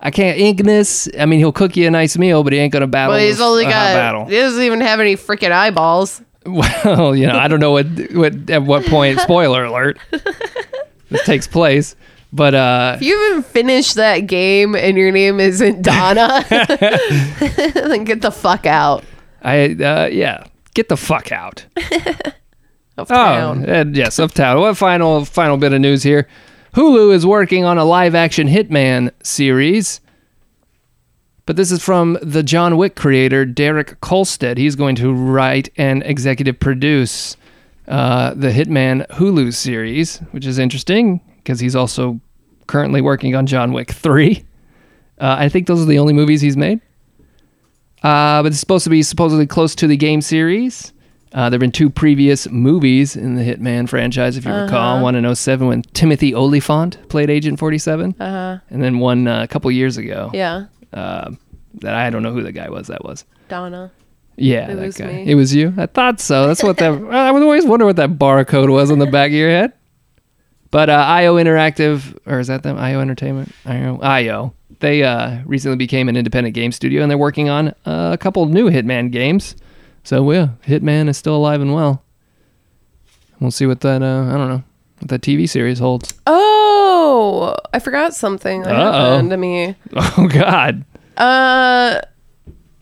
I can't Ignis. I mean, he'll cook you a nice meal, but he ain't gonna battle. Well, he's only got. battle. He doesn't even have any freaking eyeballs. Well, you know, I don't know what what at what point. Spoiler alert. this takes place, but uh, If you haven't finished that game and your name isn't Donna, then get the fuck out I uh, yeah, get the fuck out. of Oh, and yes, of town. What final final bit of news here? Hulu is working on a live action Hitman series. But this is from the John Wick creator, Derek Kolstad. He's going to write and executive produce uh, the Hitman Hulu series, which is interesting because he's also currently working on John Wick 3. Uh, I think those are the only movies he's made. Uh, but it's supposed to be supposedly close to the game series. Uh, there have been two previous movies in the Hitman franchise, if you recall. One in 07 when Timothy Olyphant played Agent 47, Uh-huh. and then one uh, a couple years ago Yeah. Uh, that I don't know who the guy was. That was. Donna. Yeah, It that was guy. me. It was you. I thought so. That's what that. I would always wonder what that barcode was on the back of your head. But uh, IO Interactive, or is that them? IO Entertainment. IO. IO. They uh, recently became an independent game studio, and they're working on uh, a couple new Hitman games. So yeah, Hitman is still alive and well. We'll see what that. Uh, I don't know that TV series holds. Oh, I forgot something that Uh-oh. happened to me. Oh God. Uh,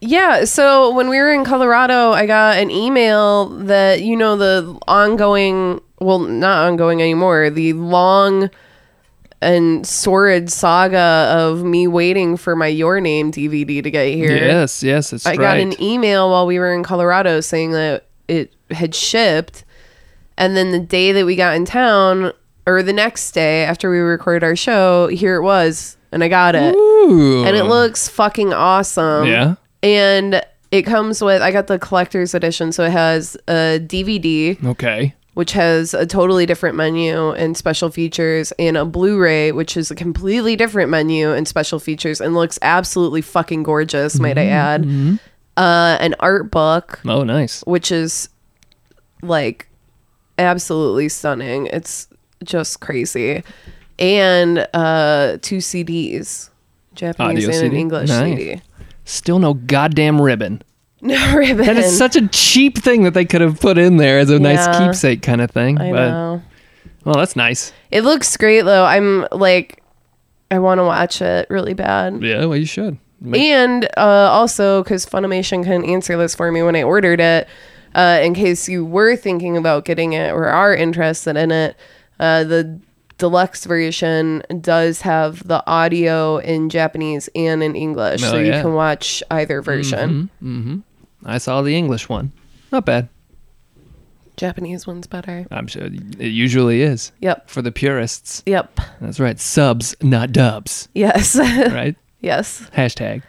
yeah. So when we were in Colorado, I got an email that you know the ongoing, well, not ongoing anymore, the long and sordid saga of me waiting for my Your Name DVD to get here. Yes, yes, it's I right. got an email while we were in Colorado saying that it had shipped. And then the day that we got in town, or the next day after we recorded our show, here it was. And I got it. Ooh. And it looks fucking awesome. Yeah. And it comes with, I got the collector's edition. So it has a DVD, Okay. which has a totally different menu and special features, and a Blu ray, which is a completely different menu and special features and looks absolutely fucking gorgeous, might I add. Uh, an art book, Oh, nice. which is like absolutely stunning. It's just crazy. And uh, two CDs, Japanese Audio and an English Nice. CD. Still no goddamn ribbon. No ribbon. That is such a cheap thing that they could have put in there as a nice Yeah. keepsake kind of thing. I but know. well, that's nice. It looks great though. I'm like, I want to watch it really bad. Yeah, well, you should. And uh, also, because Funimation couldn't answer this for me when I ordered it, uh, in case you were thinking about getting it or are interested in it, uh, the deluxe version does have the audio in Japanese and in English, Oh, so you yeah. can watch either version. I saw the English one. Not bad. Japanese one's better. I'm sure it usually is Yep. for the purists. Yep. That's right. Subs, not dubs. Yes. Right? yes. Hashtag.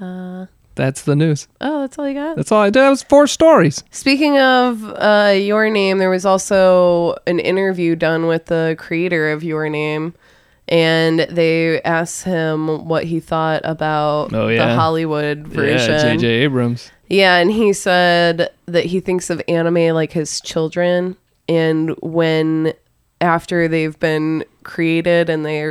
Uh, That's the news. oh, that's all you got. That's all I did. That was four stories. Speaking of uh, Your Name, there was also an interview done with the creator of Your Name, and they asked him what he thought about Oh, the. Hollywood version. Yeah, J.J. Abrams. Yeah, and he said that he thinks of anime like his children, and when after they've been created and they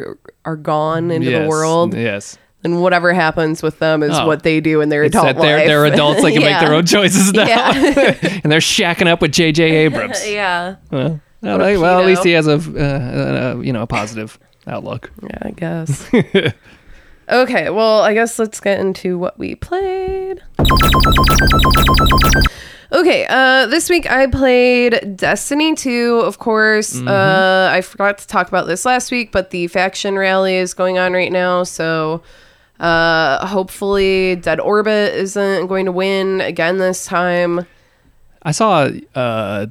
are gone into the world, Yes. Then whatever happens with them is Oh. what they do in their It's adult that they're, life. they're adults. They can make their own choices now. Yeah. and they're shacking up with J.J. Abrams. yeah. Well, well, at least he has a, uh, uh, you know, a positive outlook. Yeah, I guess. okay, well, I guess let's get into what we played. Okay, uh, this week I played Destiny 2, of course. Uh, I forgot to talk about this last week, but the faction rally is going on right now, so uh, hopefully Dead Orbit isn't going to win again this time. I saw a uh,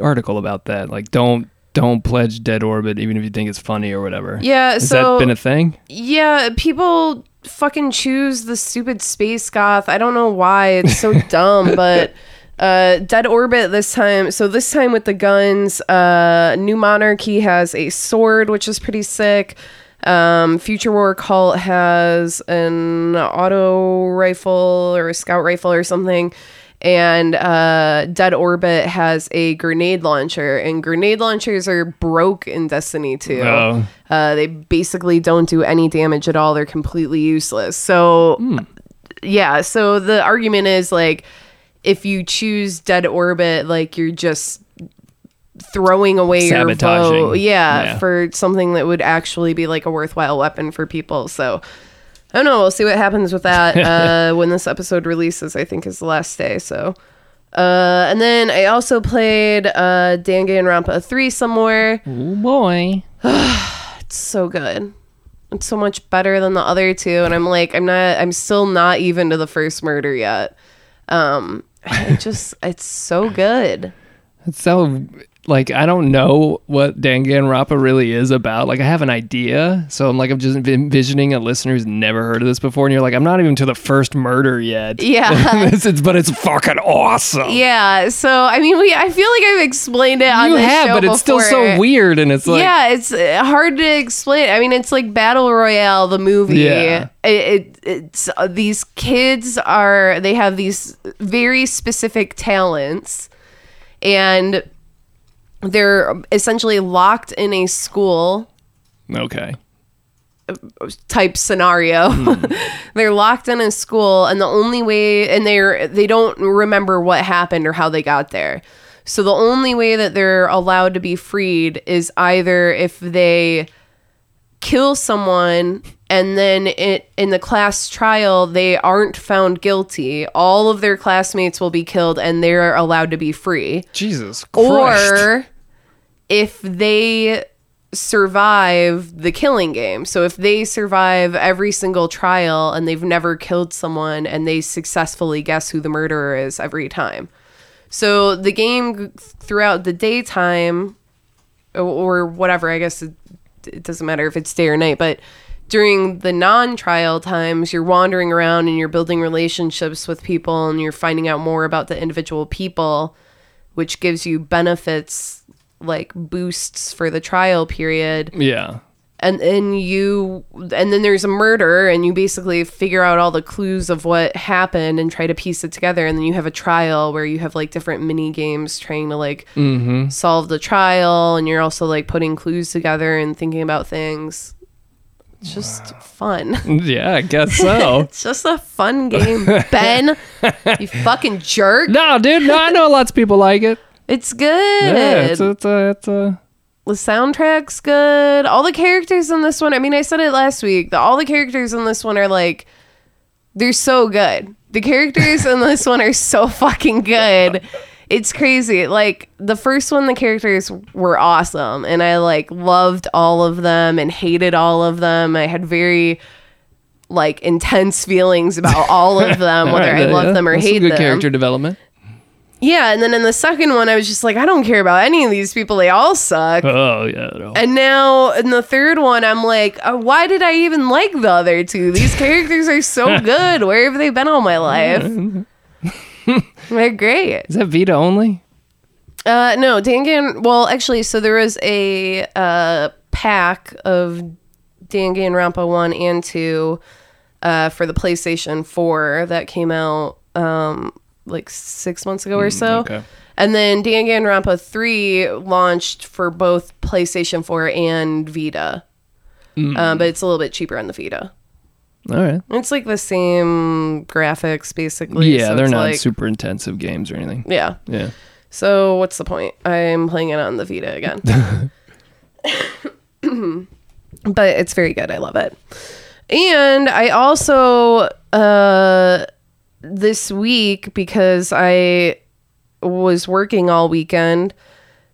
article about that. Like, don't don't pledge Dead Orbit even if you think it's funny or whatever. Yeah, Has so that been a thing? Yeah, people fucking choose the stupid space goth. I don't know why. It's so dumb, but uh Dead Orbit this time. So this time with the guns, uh New Monarchy has a sword which is pretty sick. Um Future War Cult has an auto rifle or a scout rifle or something. And uh, Dead Orbit has a grenade launcher, and grenade launchers are broke in Destiny 2. Oh. Uh, they basically don't do any damage at all. They're completely useless. So, yeah. So the argument is like, if you choose Dead Orbit, like you're just throwing away your Sabotaging. vote, yeah, Yeah. for something that would actually be like a worthwhile weapon for people. So. I don't know. We'll see what happens with that uh, when this episode releases. I think is the last day. So, uh, and then I also played uh, Danganronpa three somewhere Oh boy. It's so good. It's so much better than the other two, and I'm like, I'm not, I'm still not even to the first murder yet. Um, it just, it's so good. It's so like I don't know what Danganronpa really is about. Like I have an idea, so I'm like I'm just envisioning a listener who's never heard of this before, and you're like, I'm not even to the first murder yet. Yeah. Is- but it's fucking awesome. Yeah. So I mean, we, I feel like I've explained it on you have, show but it's still so weird, and it's like, yeah, it's uh, hard to explain. I mean, it's like Battle Royale, the movie. Yeah. It, it it's uh, these kids are they have these very specific talents, and they're essentially locked in a school okay, type scenario. Hmm. they're locked in a school and the only way and they're they don't remember what happened or how they got there. So the only way that they're allowed to be freed is either if they kill someone and then it in the class trial they aren't found guilty, all of their classmates will be killed and they're allowed to be free Jesus Christ. or if they survive the killing game. So if they survive every single trial and they've never killed someone and they successfully guess who the murderer is every time. So the game throughout the daytime or, or whatever, I guess it, doesn't matter if it's day or night, but during the non-trial times you're wandering around and you're building relationships with people and you're finding out more about the individual people which gives you benefits like boosts for the trial period. Yeah, and then you and then there's a murder and you basically figure out all the clues of what happened and try to piece it together. And then you have a trial where you have like different mini games trying to like mm-hmm. solve the trial. And you're also like putting clues together and thinking about things. It's just fun. Yeah, I guess so. it's just a fun game ben. You fucking jerk. No, dude, no, I know lots of people like it. it's good. Yeah, it's it's a it's a the soundtrack's good. All the characters in this one, I mean, I said it last week. The, all the characters in this one are like they're so good. The characters in this one are so fucking good. It's crazy. Like the first one, the characters were awesome, and I like loved all of them and hated all of them. I had very like intense feelings about all of them, whether I Alright, love yeah. them or That's hate good them. character development. Yeah, and then in the second one, I was just like, I don't care about any of these people. They all suck. Oh yeah. no. And now in the third one, I'm like, uh, why did I even like the other two? These characters are so good. Where have they been all my life? They're great. Is that Vita only? Uh, no, Dangan. Well, actually, so there was a uh, pack of Danganronpa one and two uh, for the PlayStation Four that came out um, like six months ago or so. okay. And then Danganronpa 3 launched for both PlayStation 4 and Vita. Um, but it's a little bit cheaper on the Vita. All right. It's like the same graphics, basically. Yeah, so they're not like- super intensive games or anything. Yeah. Yeah. So what's the point? I'm playing it on the Vita again. but it's very good. I love it. And I also uh this week because I was working all weekend,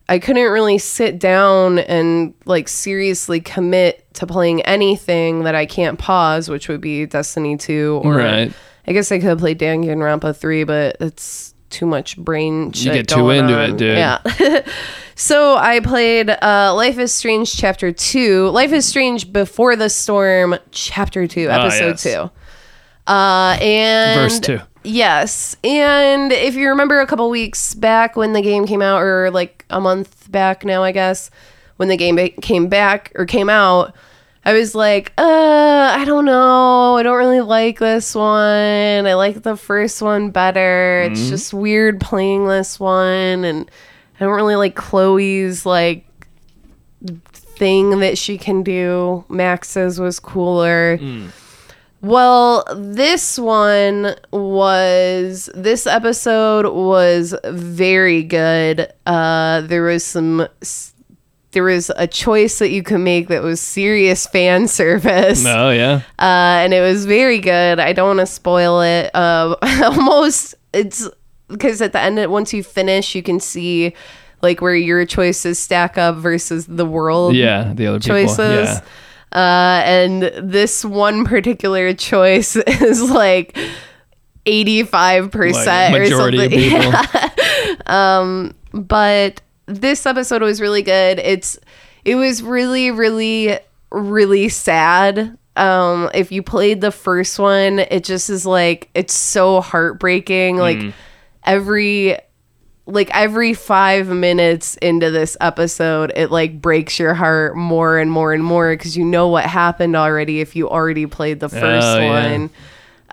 I couldn't really sit down and like seriously commit to playing anything that I can't pause, which would be Destiny 2 or Right. I guess I could play Danganronpa 3, but it's too much brain shit get too into it, dude. Yeah. so I played uh, Life is Strange Chapter 2. Life is Strange Before the Storm Chapter 2, Ah, Episode yes. 2. Uh, and Verse two. Yes. And if you remember a couple weeks back when the game came out, or like a month back now, I guess, when the game came back or came out, I was like, uh, I don't know. I don't really like this one. I like the first one better. It's just weird playing this one. And I don't really like Chloe's like thing that she can do. Max's was cooler. Well, this one was this episode was very good. Uh there was some there was a choice that you could make that was serious fan service. Oh yeah. Uh, and it was very good. I don't want to spoil it. Uh, almost, it's because at the end, of- once you finish, you can see like where your choices stack up versus the world Yeah. The other people. choices. Yeah. Uh, and this one particular choice is like 85% Like, or something. people. but this episode was really good. It's it was really really really sad. Um if you played the first one, it just is like it's so heartbreaking like every like every 5 minutes into this episode, it like breaks your heart more and more and more cuz you know what happened already if you already played the first Oh, yeah. one.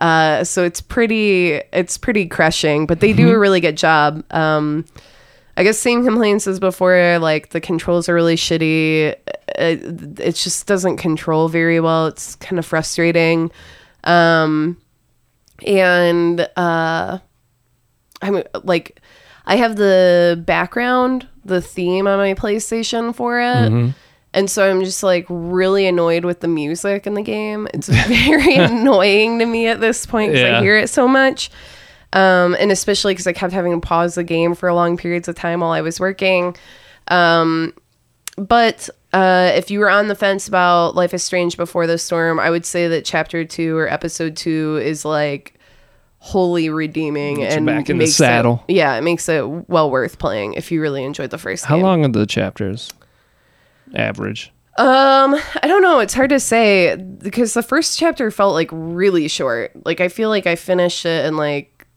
Uh, so it's pretty it's pretty crushing, but they do a really good job. Um, I guess same complaints as before. Like the controls are really shitty. It, it just doesn't control very well. It's kind of frustrating. Um, and uh, I'm like, I have the background, the theme on my PlayStation for it. And so I'm just like really annoyed with the music in the game. It's very annoying to me at this point because Yeah. I hear it so much. Um, and especially because I kept having to pause the game for long periods of time while I was working. Um, but uh, if you were on the fence about Life is Strange Before the Storm, I would say that Chapter Two or Episode Two is like wholly redeeming and back in the makes saddle. It, yeah, it makes it well worth playing if you really enjoyed the first. How game. long are the chapters? Average. Um, I don't know. It's hard to say because the first chapter felt like really short. Like I feel like I finished it in like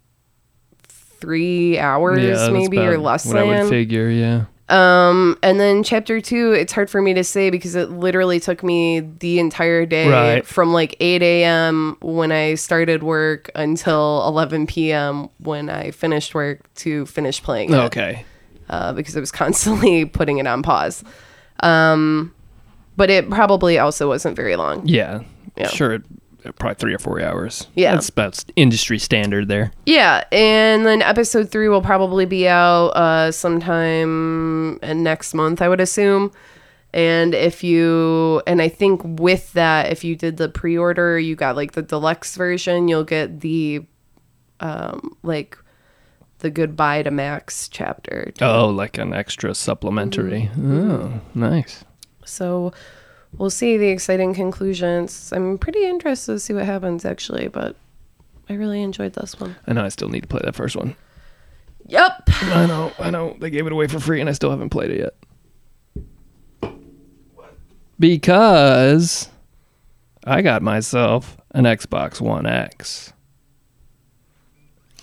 three hours, Yeah, maybe or less What I would figure. Yeah. Um, and then chapter two, it's hard for me to say because it literally took me the entire day Right. from like 8 a.m. when I started work until 11 p.m. when I finished work to finish playing it Okay. uh, because I was constantly putting it on pause. Um, but it probably also wasn't very long. Yeah. Yeah. Sure. it- Probably three or four hours. Yeah. That's about industry standard there. Yeah, and then episode three will probably be out uh, sometime next month, I would assume. And if you, and I think with that, if you did the pre order, you got like the deluxe version, you'll get the, um, like the goodbye to Max chapter. Oh, like an extra supplementary. Oh, nice. So we'll see the exciting conclusions. I'm pretty interested to see what happens actually, but I really enjoyed this one. I know I still need to play that first one. Yep. I know, I know. They gave it away for free and I still haven't played it yet. Because I got myself an Xbox One X.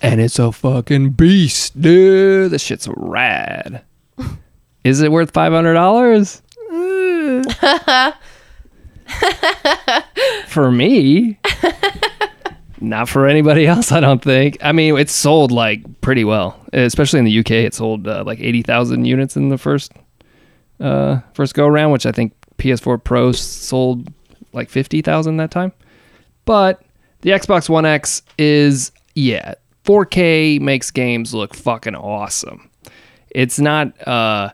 And it's a fucking beast, dude. This shit's rad. Is it worth $500? For me. Not for anybody else, I don't think. I mean, it's sold like pretty well, especially in the UK. It sold uh, like eighty thousand units in the first uh, first go around, which I think PS4 Pro sold like fifty thousand that time. But the Xbox One X is yeah, 4K makes games look fucking awesome. It's not uh,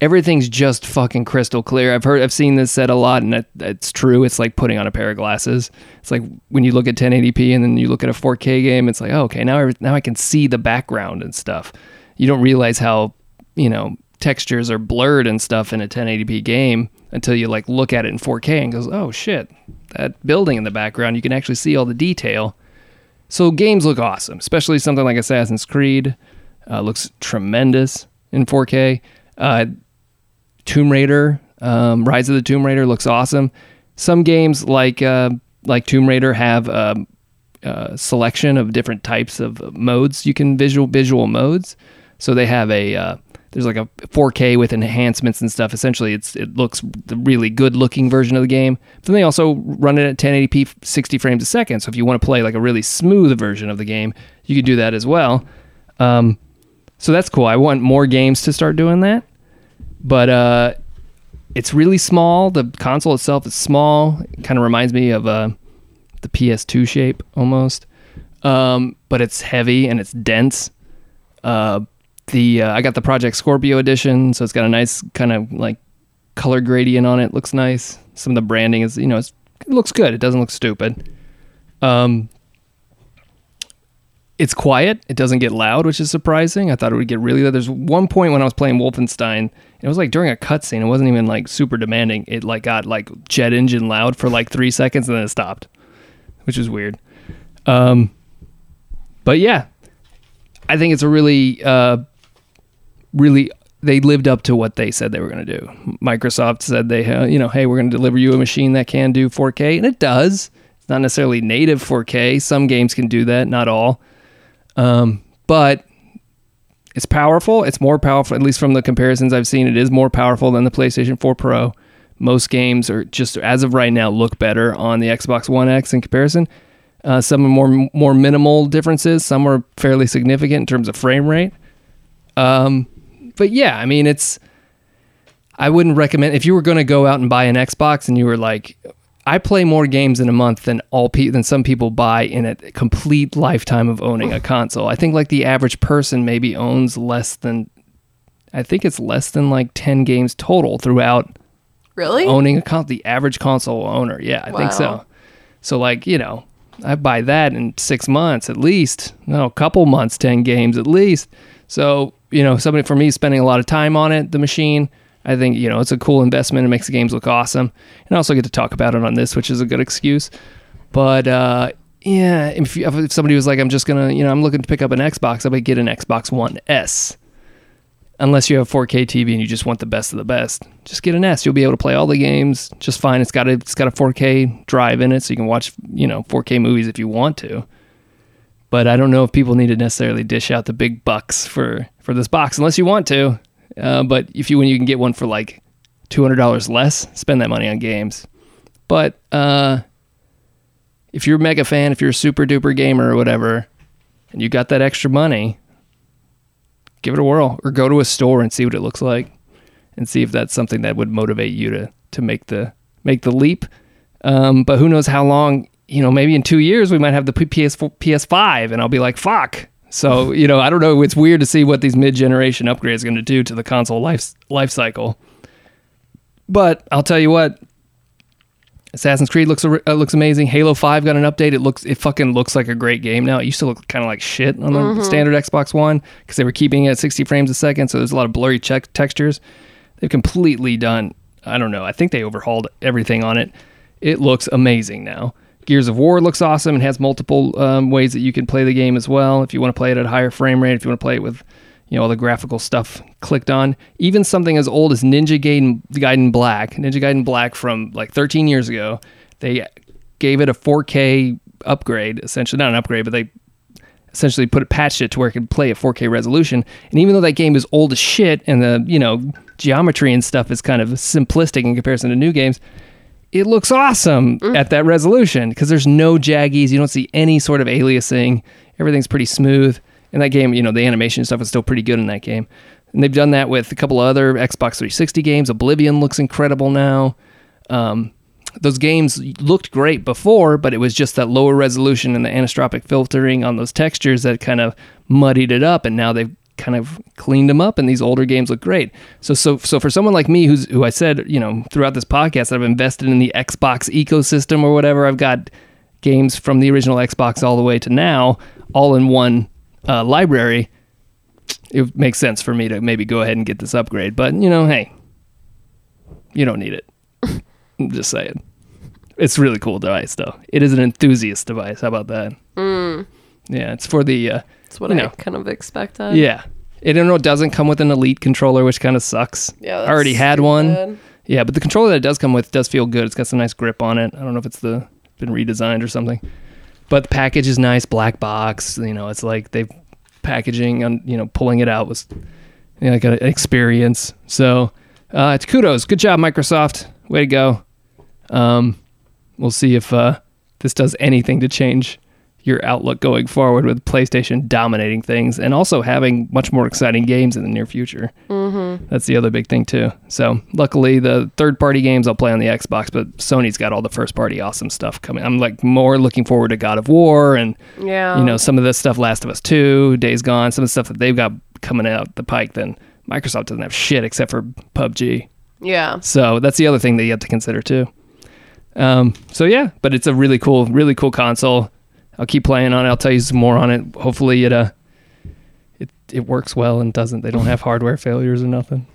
everything's just fucking crystal clear. I've heard, I've seen this said a lot, and it, it's true. It's like putting on a pair of glasses. It's like when you look at 1080p and then you look at a 4K game. It's like, oh, okay, now I, now I can see the background and stuff. You don't realize how you know textures are blurred and stuff in a 1080p game until you like look at it in 4K and goes, oh shit, that building in the background. You can actually see all the detail. So games look awesome, especially something like Assassin's Creed. Uh, looks tremendous in 4K. Uh, Tomb Raider, um, Rise of the Tomb Raider looks awesome. Some games like uh, like Tomb Raider have a, a selection of different types of modes. You can visual visual modes. So they have a uh, there's like a 4K with enhancements and stuff. Essentially, it's it looks the really good looking version of the game. But then they also run it at 1080p, 60 frames a second. So if you want to play like a really smooth version of the game, you can do that as well. Um, so that's cool. I want more games to start doing that but uh, it's really small. The console itself is small. It kind of reminds me of uh, the PS2 shape almost. Um, but it's heavy and it's dense. Uh, the uh, I got the Project Scorpio edition, so it's got a nice kind of like color gradient on it. Looks nice. Some of the branding is you know it looks good. It doesn't look stupid. Um, it's quiet. It doesn't get loud, which is surprising. I thought it would get really loud. There's one point when I was playing Wolfenstein. It was like during a cutscene. It wasn't even like super demanding. It like got like jet engine loud for like three seconds and then it stopped, which is weird. Um, but yeah, I think it's a really, uh, really they lived up to what they said they were going to do. Microsoft said they, uh, you know, hey, we're going to deliver you a machine that can do 4K, and it does. It's not necessarily native 4K. Some games can do that, not all. Um, but it's powerful. It's more powerful, at least from the comparisons I've seen. It is more powerful than the PlayStation 4 Pro. Most games are just as of right now look better on the Xbox One X in comparison. Uh, some are more more minimal differences. Some are fairly significant in terms of frame rate. Um, but yeah, I mean, it's. I wouldn't recommend if you were going to go out and buy an Xbox and you were like, I play more games in a month than all pe- than some people buy in a complete lifetime of owning a console. I think like the average person maybe owns less than I think it's less than like 10 games total throughout Really? owning a console. The average console owner. Yeah, I think so. So like, you know, I buy that in 6 months at least. No, a couple months 10 games at least. So, you know, somebody for me spending a lot of time on it, the machine, I think, you know, it's a cool investment. It makes the games look awesome. And I also get to talk about it on this, which is a good excuse. But uh, yeah, if, you, if somebody was like, I'm just going to, you know, I'm looking to pick up an Xbox, I would get an Xbox One S. Unless you have 4K TV and you just want the best of the best, just get an S. You'll be able to play all the games just fine. It's got a it's got a 4K drive in it, so you can watch you know 4K movies if you want to. But I don't know if people need to necessarily dish out the big bucks for for this box unless you want to. Uh, but if you when you can get one for like two hundred dollars less, spend that money on games. But uh, if you're a mega fan, if you're a super duper gamer or whatever, and you got that extra money, give it a whirl or go to a store and see what it looks like, and see if that's something that would motivate you to to make the make the leap. Um, but who knows how long? You know, maybe in two years we might have the PS4, PS5, and I'll be like, fuck. So you know, I don't know. It's weird to see what these mid-generation upgrades are going to do to the console life life cycle. But I'll tell you what, Assassin's Creed looks uh, looks amazing. Halo Five got an update. It looks it fucking looks like a great game now. It used to look kind of like shit on the standard Xbox One because they were keeping it at 60 frames a second, so there's a lot of blurry check textures. They've completely done. I don't know. I think they overhauled everything on it. It looks amazing now. Gears of War looks awesome and has multiple um, ways that you can play the game as well. If you want to play it at a higher frame rate, if you want to play it with you know all the graphical stuff clicked on, even something as old as Ninja Gaiden, Gaiden Black, Ninja Gaiden Black from like 13 years ago, they gave it a 4K upgrade, essentially not an upgrade, but they essentially put it patched it to where it could play at 4K resolution. And even though that game is old as shit and the you know geometry and stuff is kind of simplistic in comparison to new games, it looks awesome at that resolution because there's no jaggies. You don't see any sort of aliasing. Everything's pretty smooth. In that game, you know, the animation stuff is still pretty good in that game. And they've done that with a couple of other Xbox 360 games. Oblivion looks incredible now. Um, those games looked great before, but it was just that lower resolution and the anisotropic filtering on those textures that kind of muddied it up. And now they've kind of cleaned them up, and these older games look great. So, so, so for someone like me, who's who I said, you know, throughout this podcast, I've invested in the Xbox ecosystem or whatever. I've got games from the original Xbox all the way to now, all in one uh, library. It makes sense for me to maybe go ahead and get this upgrade, but you know, hey, you don't need it. I'm just saying. It's a really cool device, though. It is an enthusiast device. How about that? Yeah, it's for the. Uh, That's what You I know. kind of expected. yeah, it don't know. It doesn't come with an elite controller, which kind of sucks. Yeah, I already had one. Yeah, but the controller that it does come with does feel good. It's got some nice grip on it. I don't know if it's the been redesigned or something, but the package is nice, black box. You know, it's like they packaging on you know pulling it out was you know, like an experience. So uh, it's kudos, good job, Microsoft. Way to go. Um, we'll see if uh, this does anything to change your outlook going forward with PlayStation dominating things and also having much more exciting games in the near future. Mm-hmm. That's the other big thing too. So luckily, the third-party games I'll play on the Xbox, but Sony's got all the first-party awesome stuff coming. I'm like more looking forward to God of War and Yeah. you know some of the stuff Last of Us Two, Days Gone, some of the stuff that they've got coming out the pike. Then Microsoft doesn't have shit except for PUBG. Yeah. So that's the other thing that you have to consider too. Um, so yeah, but it's a really cool, really cool console. I'll keep playing on it. I'll tell you some more on it. Hopefully it uh it it works well and doesn't they don't have hardware failures or nothing.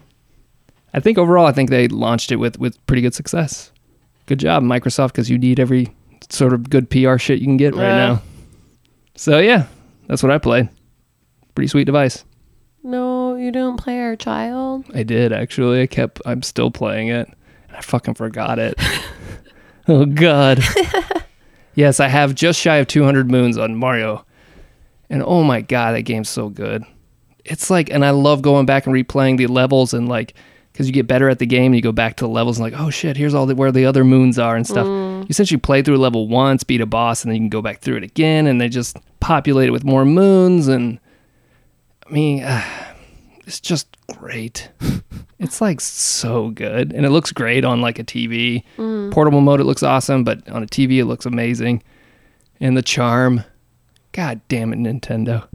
I think overall I think they launched it with with pretty good success. Good job Microsoft because you need every sort of good PR shit you can get right Yeah. now. So yeah, that's what I played. Pretty sweet device. No, you don't play our child. I did actually. I kept. I'm still playing it, and I fucking forgot it. oh god. yes, I have just shy of 200 moons on Mario, and oh my god, that game's so good. It's like, and I love going back and replaying the levels and like, because you get better at the game, and you go back to the levels and like, oh shit, here's all the where the other moons are and stuff. Mm. You essentially play through a level once, beat a boss, and then you can go back through it again, and they just populate it with more moons and. I mean, it's just great. it's like so good, and it looks great on like a TV. Mm. Portable mode, it looks awesome, but on a TV, it looks amazing. And the charm, god damn it, Nintendo.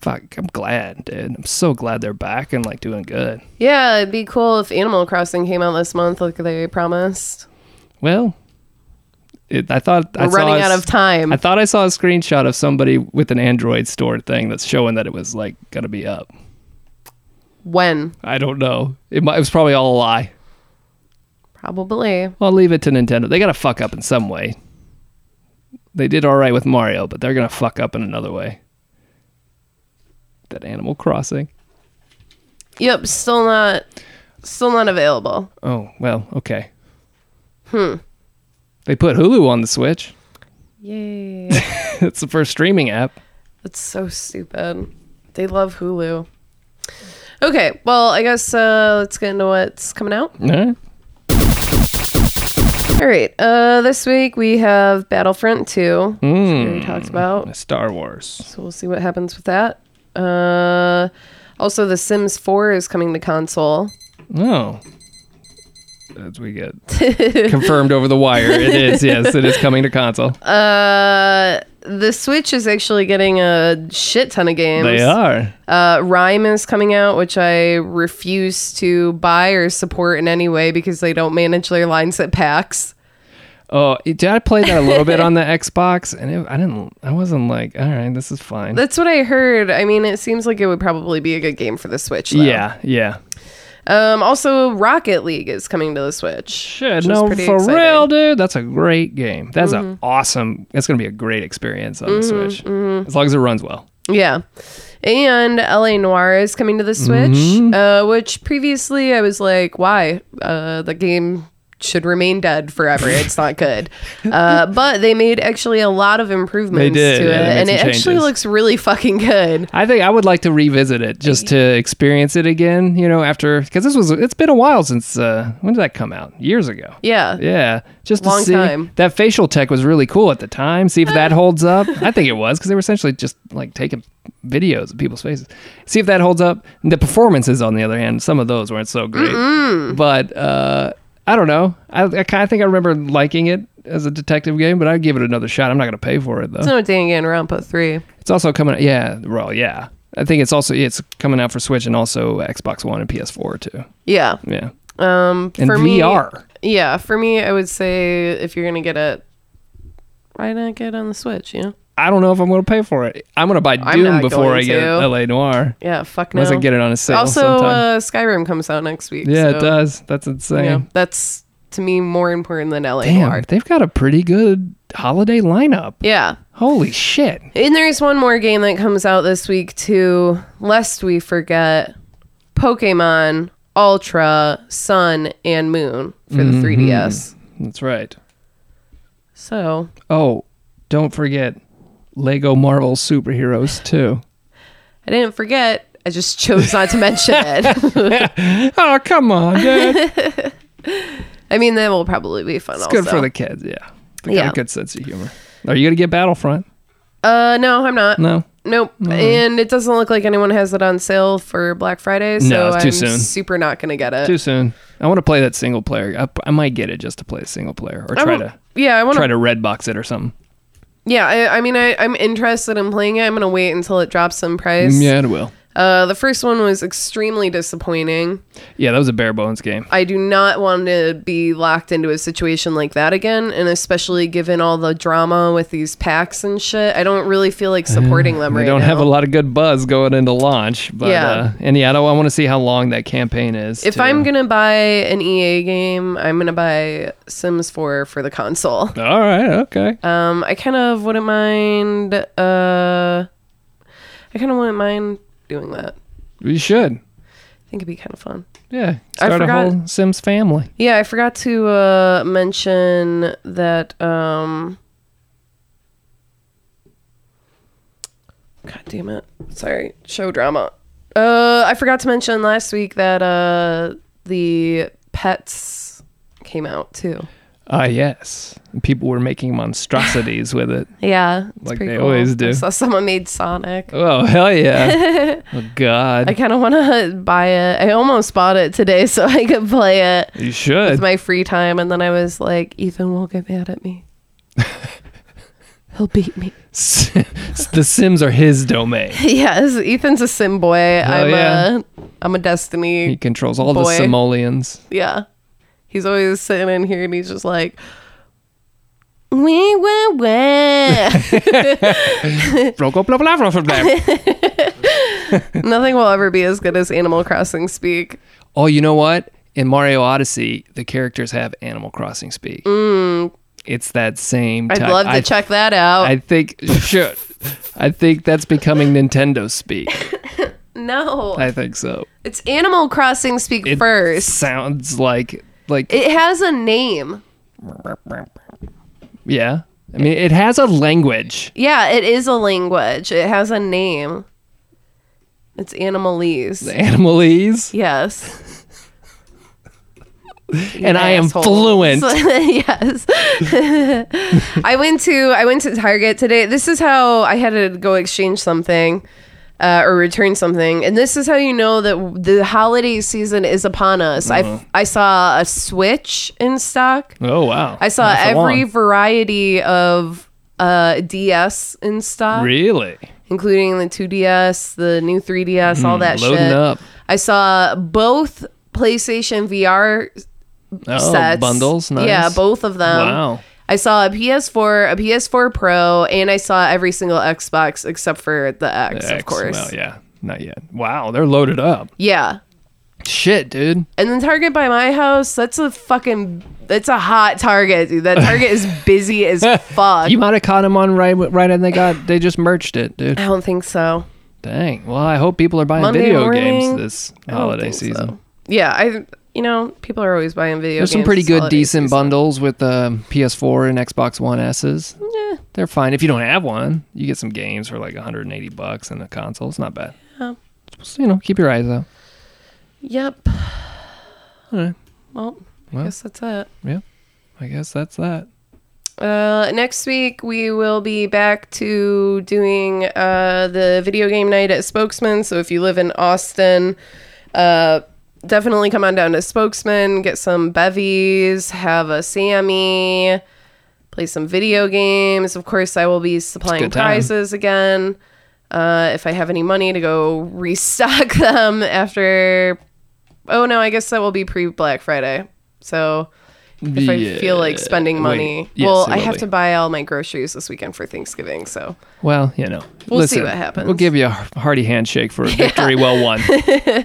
Fuck, I'm glad, dude. I'm so glad they're back and like doing good. Yeah, it'd be cool if Animal Crossing came out this month like they promised. Well, it, I thought I We're saw running out of time. I thought I saw a screenshot of somebody with an Android store thing that's showing that it was like gonna be up. When? I don't know. It, might, it was probably all a lie. Probably. I'll leave it to Nintendo. They got to fuck up in some way. They did all right with Mario, but they're going to fuck up in another way. That Animal Crossing. Yep, still not still not available. Oh, well, okay. Hmm. They put Hulu on the Switch. Yay. it's the first streaming app. That's so stupid. They love Hulu. Okay, well, I guess uh, let's get into what's coming out. All right. All right, uh, this week we have Battlefront 2, which we already Mm. talked about. Star Wars. So we'll see what happens with that. Uh, also, The Sims 4 is coming to console. Oh. As we get confirmed over the wire, it is. Yes, it is coming to console. Uh, the Switch is actually getting a shit ton of games. They are. Uh, RiME is coming out, which I refuse to buy or support in any way because they don't manage their lines at PAX. Oh, did I play that a little bit on the Xbox? And it, I didn't. I wasn't like, all right, this is fine. That's what I heard. I mean, it seems like it would probably be a good game for the Switch. Though. yeah, yeah. Um. Also, Rocket League is coming to the Switch. Shit, no, for exciting. Mm-hmm. real, dude. That's a great game. That's an awesome. That's gonna be a great experience on the Switch, as long as it runs well. Yeah. And LA Noire is coming to the Switch, Mm-hmm. uh, which previously I was like, why? Uh, the game should remain dead forever. It's not good. Uh, but they made actually a lot of improvements did, to yeah, it, and it actually looks really fucking good. I think I would like to revisit it just to experience it again. You know, after because this was it's been a while since uh, when did that come out? Years ago. Yeah. Yeah, just to Long see time. that facial tech was really cool at the time. See if that holds up. I think it was because they were essentially just like taking videos of people's faces. See if that holds up. The performances, on the other hand, some of those weren't so great. But uh, I don't know. I, I kind of think I remember liking it as a detective game, but I'd give it another shot. I'm not going to pay for it though. It's no Danganronpa 3. It's also coming. Yeah, well, yeah. I think it's also it's coming out for Switch and also Xbox One and PS4 too. Yeah. Yeah, Um, and for me, VR. yeah, for me, I would say if you're going to get it, why not get it on the Switch, you know? I don't know if I'm going to pay for it. I'm going to buy I'm Doom not before going I get to. LA Noire. Yeah, fuck no. Unless I get it on a sale also, sometime. uh, Skyrim comes out next week. yeah, so, it does. That's insane. Yeah, that's to me more important than LA Damn, Noire. they've got a pretty good holiday lineup. Yeah. Holy shit. And there's one more game that comes out this week too, lest we forget Pokemon Ultra Sun and Moon for the 3DS. That's right. So, Oh, don't forget Lego Marvel Superheroes too. I didn't forget. I just chose not to mention it. oh, come on, dude. I mean, that will probably be fun It's also. good for the kids, yeah. They got Yeah. a good sense of humor. Are you going to get Battlefront? Uh, no, I'm not. No. Nope. And it doesn't look like anyone has it on sale for Black Friday, so No, it's too I'm soon. super not going to get it. Too soon. I want to play that single player. I, I might get it just to play a single player or try to yeah, I want to try to red box it or something. Yeah, I, I mean, I, I'm interested in playing it. I'm gonna wait until it drops some price. Mm, yeah, it will. Uh, the first one was extremely disappointing. Yeah, that was a bare bones game. I do not want to be locked into a situation like that again, and especially given all the drama with these packs and shit. I don't really feel like supporting them They right don't now. have a lot of good buzz going into launch, but Yeah. uh, and yeah, I don't. I want to see how long that campaign is. if. I'm gonna buy an EA game, I'm gonna buy Sims 4 for the console. all right, okay. Um, I kind of wouldn't mind. Uh, I kind of wouldn't mind doing that. You should. I think it'd be kind of fun. Yeah, I start a forgot- whole Sims family. Yeah, I forgot to uh, mention that. Um, God damn it! Sorry, show drama. Uh, I forgot to mention last week that uh, the pets came out too. Ah, yes. People were making monstrosities with it. Yeah, it's Like they cool. always do. I saw someone made Sonic. Oh hell yeah! oh god, I kind of want to buy it. I almost bought it today so I could play it you should. with my free time, and then I was like, Ethan will get mad at me. He'll beat me. the Sims are his domain. yes, Ethan's a sim boy. I'm yeah. a I'm a Destiny. He controls all Boy. the simoleons. yeah. He's always sitting in here and he's just like we wah. Blah, blah, blah, blah, blah, blah. Nothing will ever be as good as Animal Crossing speak. oh, you know what? In Mario Odyssey, the characters have Animal Crossing speak. It's that same. Mm. I'd type. love to I, check that out. I think sure. I think that's becoming Nintendo speak. no, I think so. it's Animal Crossing speak It first. sounds like like It has a name. yeah. I mean, it has a language. Yeah, it is a language. It has a name. It's Animalese. Animalese, Yes. and I am fluent. yes. I went to I went to Target today. This is how I had to go exchange something. Uh, or return something, and this is how you know that the holiday season is upon us. Uh-huh. I I saw a Switch in stock. Oh wow! I saw every variety of uh, DS in stock, Really? including the 2DS, the new 3DS, all that Hmm, Loading shit. up. I saw both PlayStation VR Oh, sets. bundles. Nice. Yeah, both of them. Wow. I saw a PS4, a PS4 Pro, and I saw every single Xbox except for the X, of X, course. Well, yeah, not yet. Wow, they're loaded up. Yeah. Shit, dude. And then Target by my house, that's a fucking that's a hot Target, dude. That Target is busy as fuck. You might have caught them on right, right, and they got they just merged it, dude. I don't think so. Dang. Well, I hope people are buying Monday video morning? games this holiday think so. season. Yeah, I you know, people are always buying video There's some pretty good, decent bundles with um, PS4 and Xbox One S's. Yeah. They're fine. If you don't have one, you get some games for like 180 bucks and the console. It's not bad. Yeah. So, you know, keep your eyes out. Yep. Alright. Well, I Well. guess that's it. Yeah, I guess that's that. Uh, next week we will be back to doing uh, the video game night at Spokesman. So if you live in Austin, uh, definitely come on down to Spokesman, get some bevies, have a Sammy, play some video games. Of course, I will be supplying prizes again. Uh, if I have any money to go restock them after. Oh no, I guess that will be pre Black Friday. So if I feel like spending Wait. money. Yes, well, I have be. to buy all my groceries this weekend for Thanksgiving. So Well, you know, We'll see what happens. We'll give you a hearty handshake for a victory well won.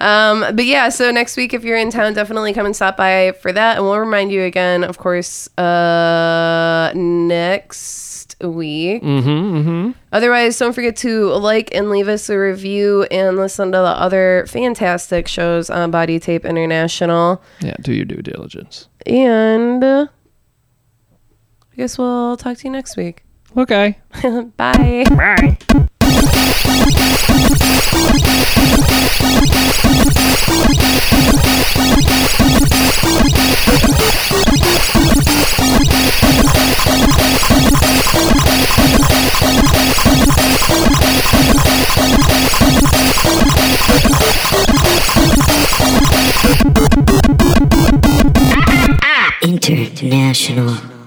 Um, but yeah, so next week if you're in town, definitely come and stop by for that, and we'll remind you again, of course, uh, next week. mm-hmm, mm-hmm. Otherwise, don't forget to like and leave us a review and listen to the other fantastic shows on Body Tape International. Yeah, do your due diligence. And uh, I guess we'll talk to you next week. Okay. Bye. Bye. International.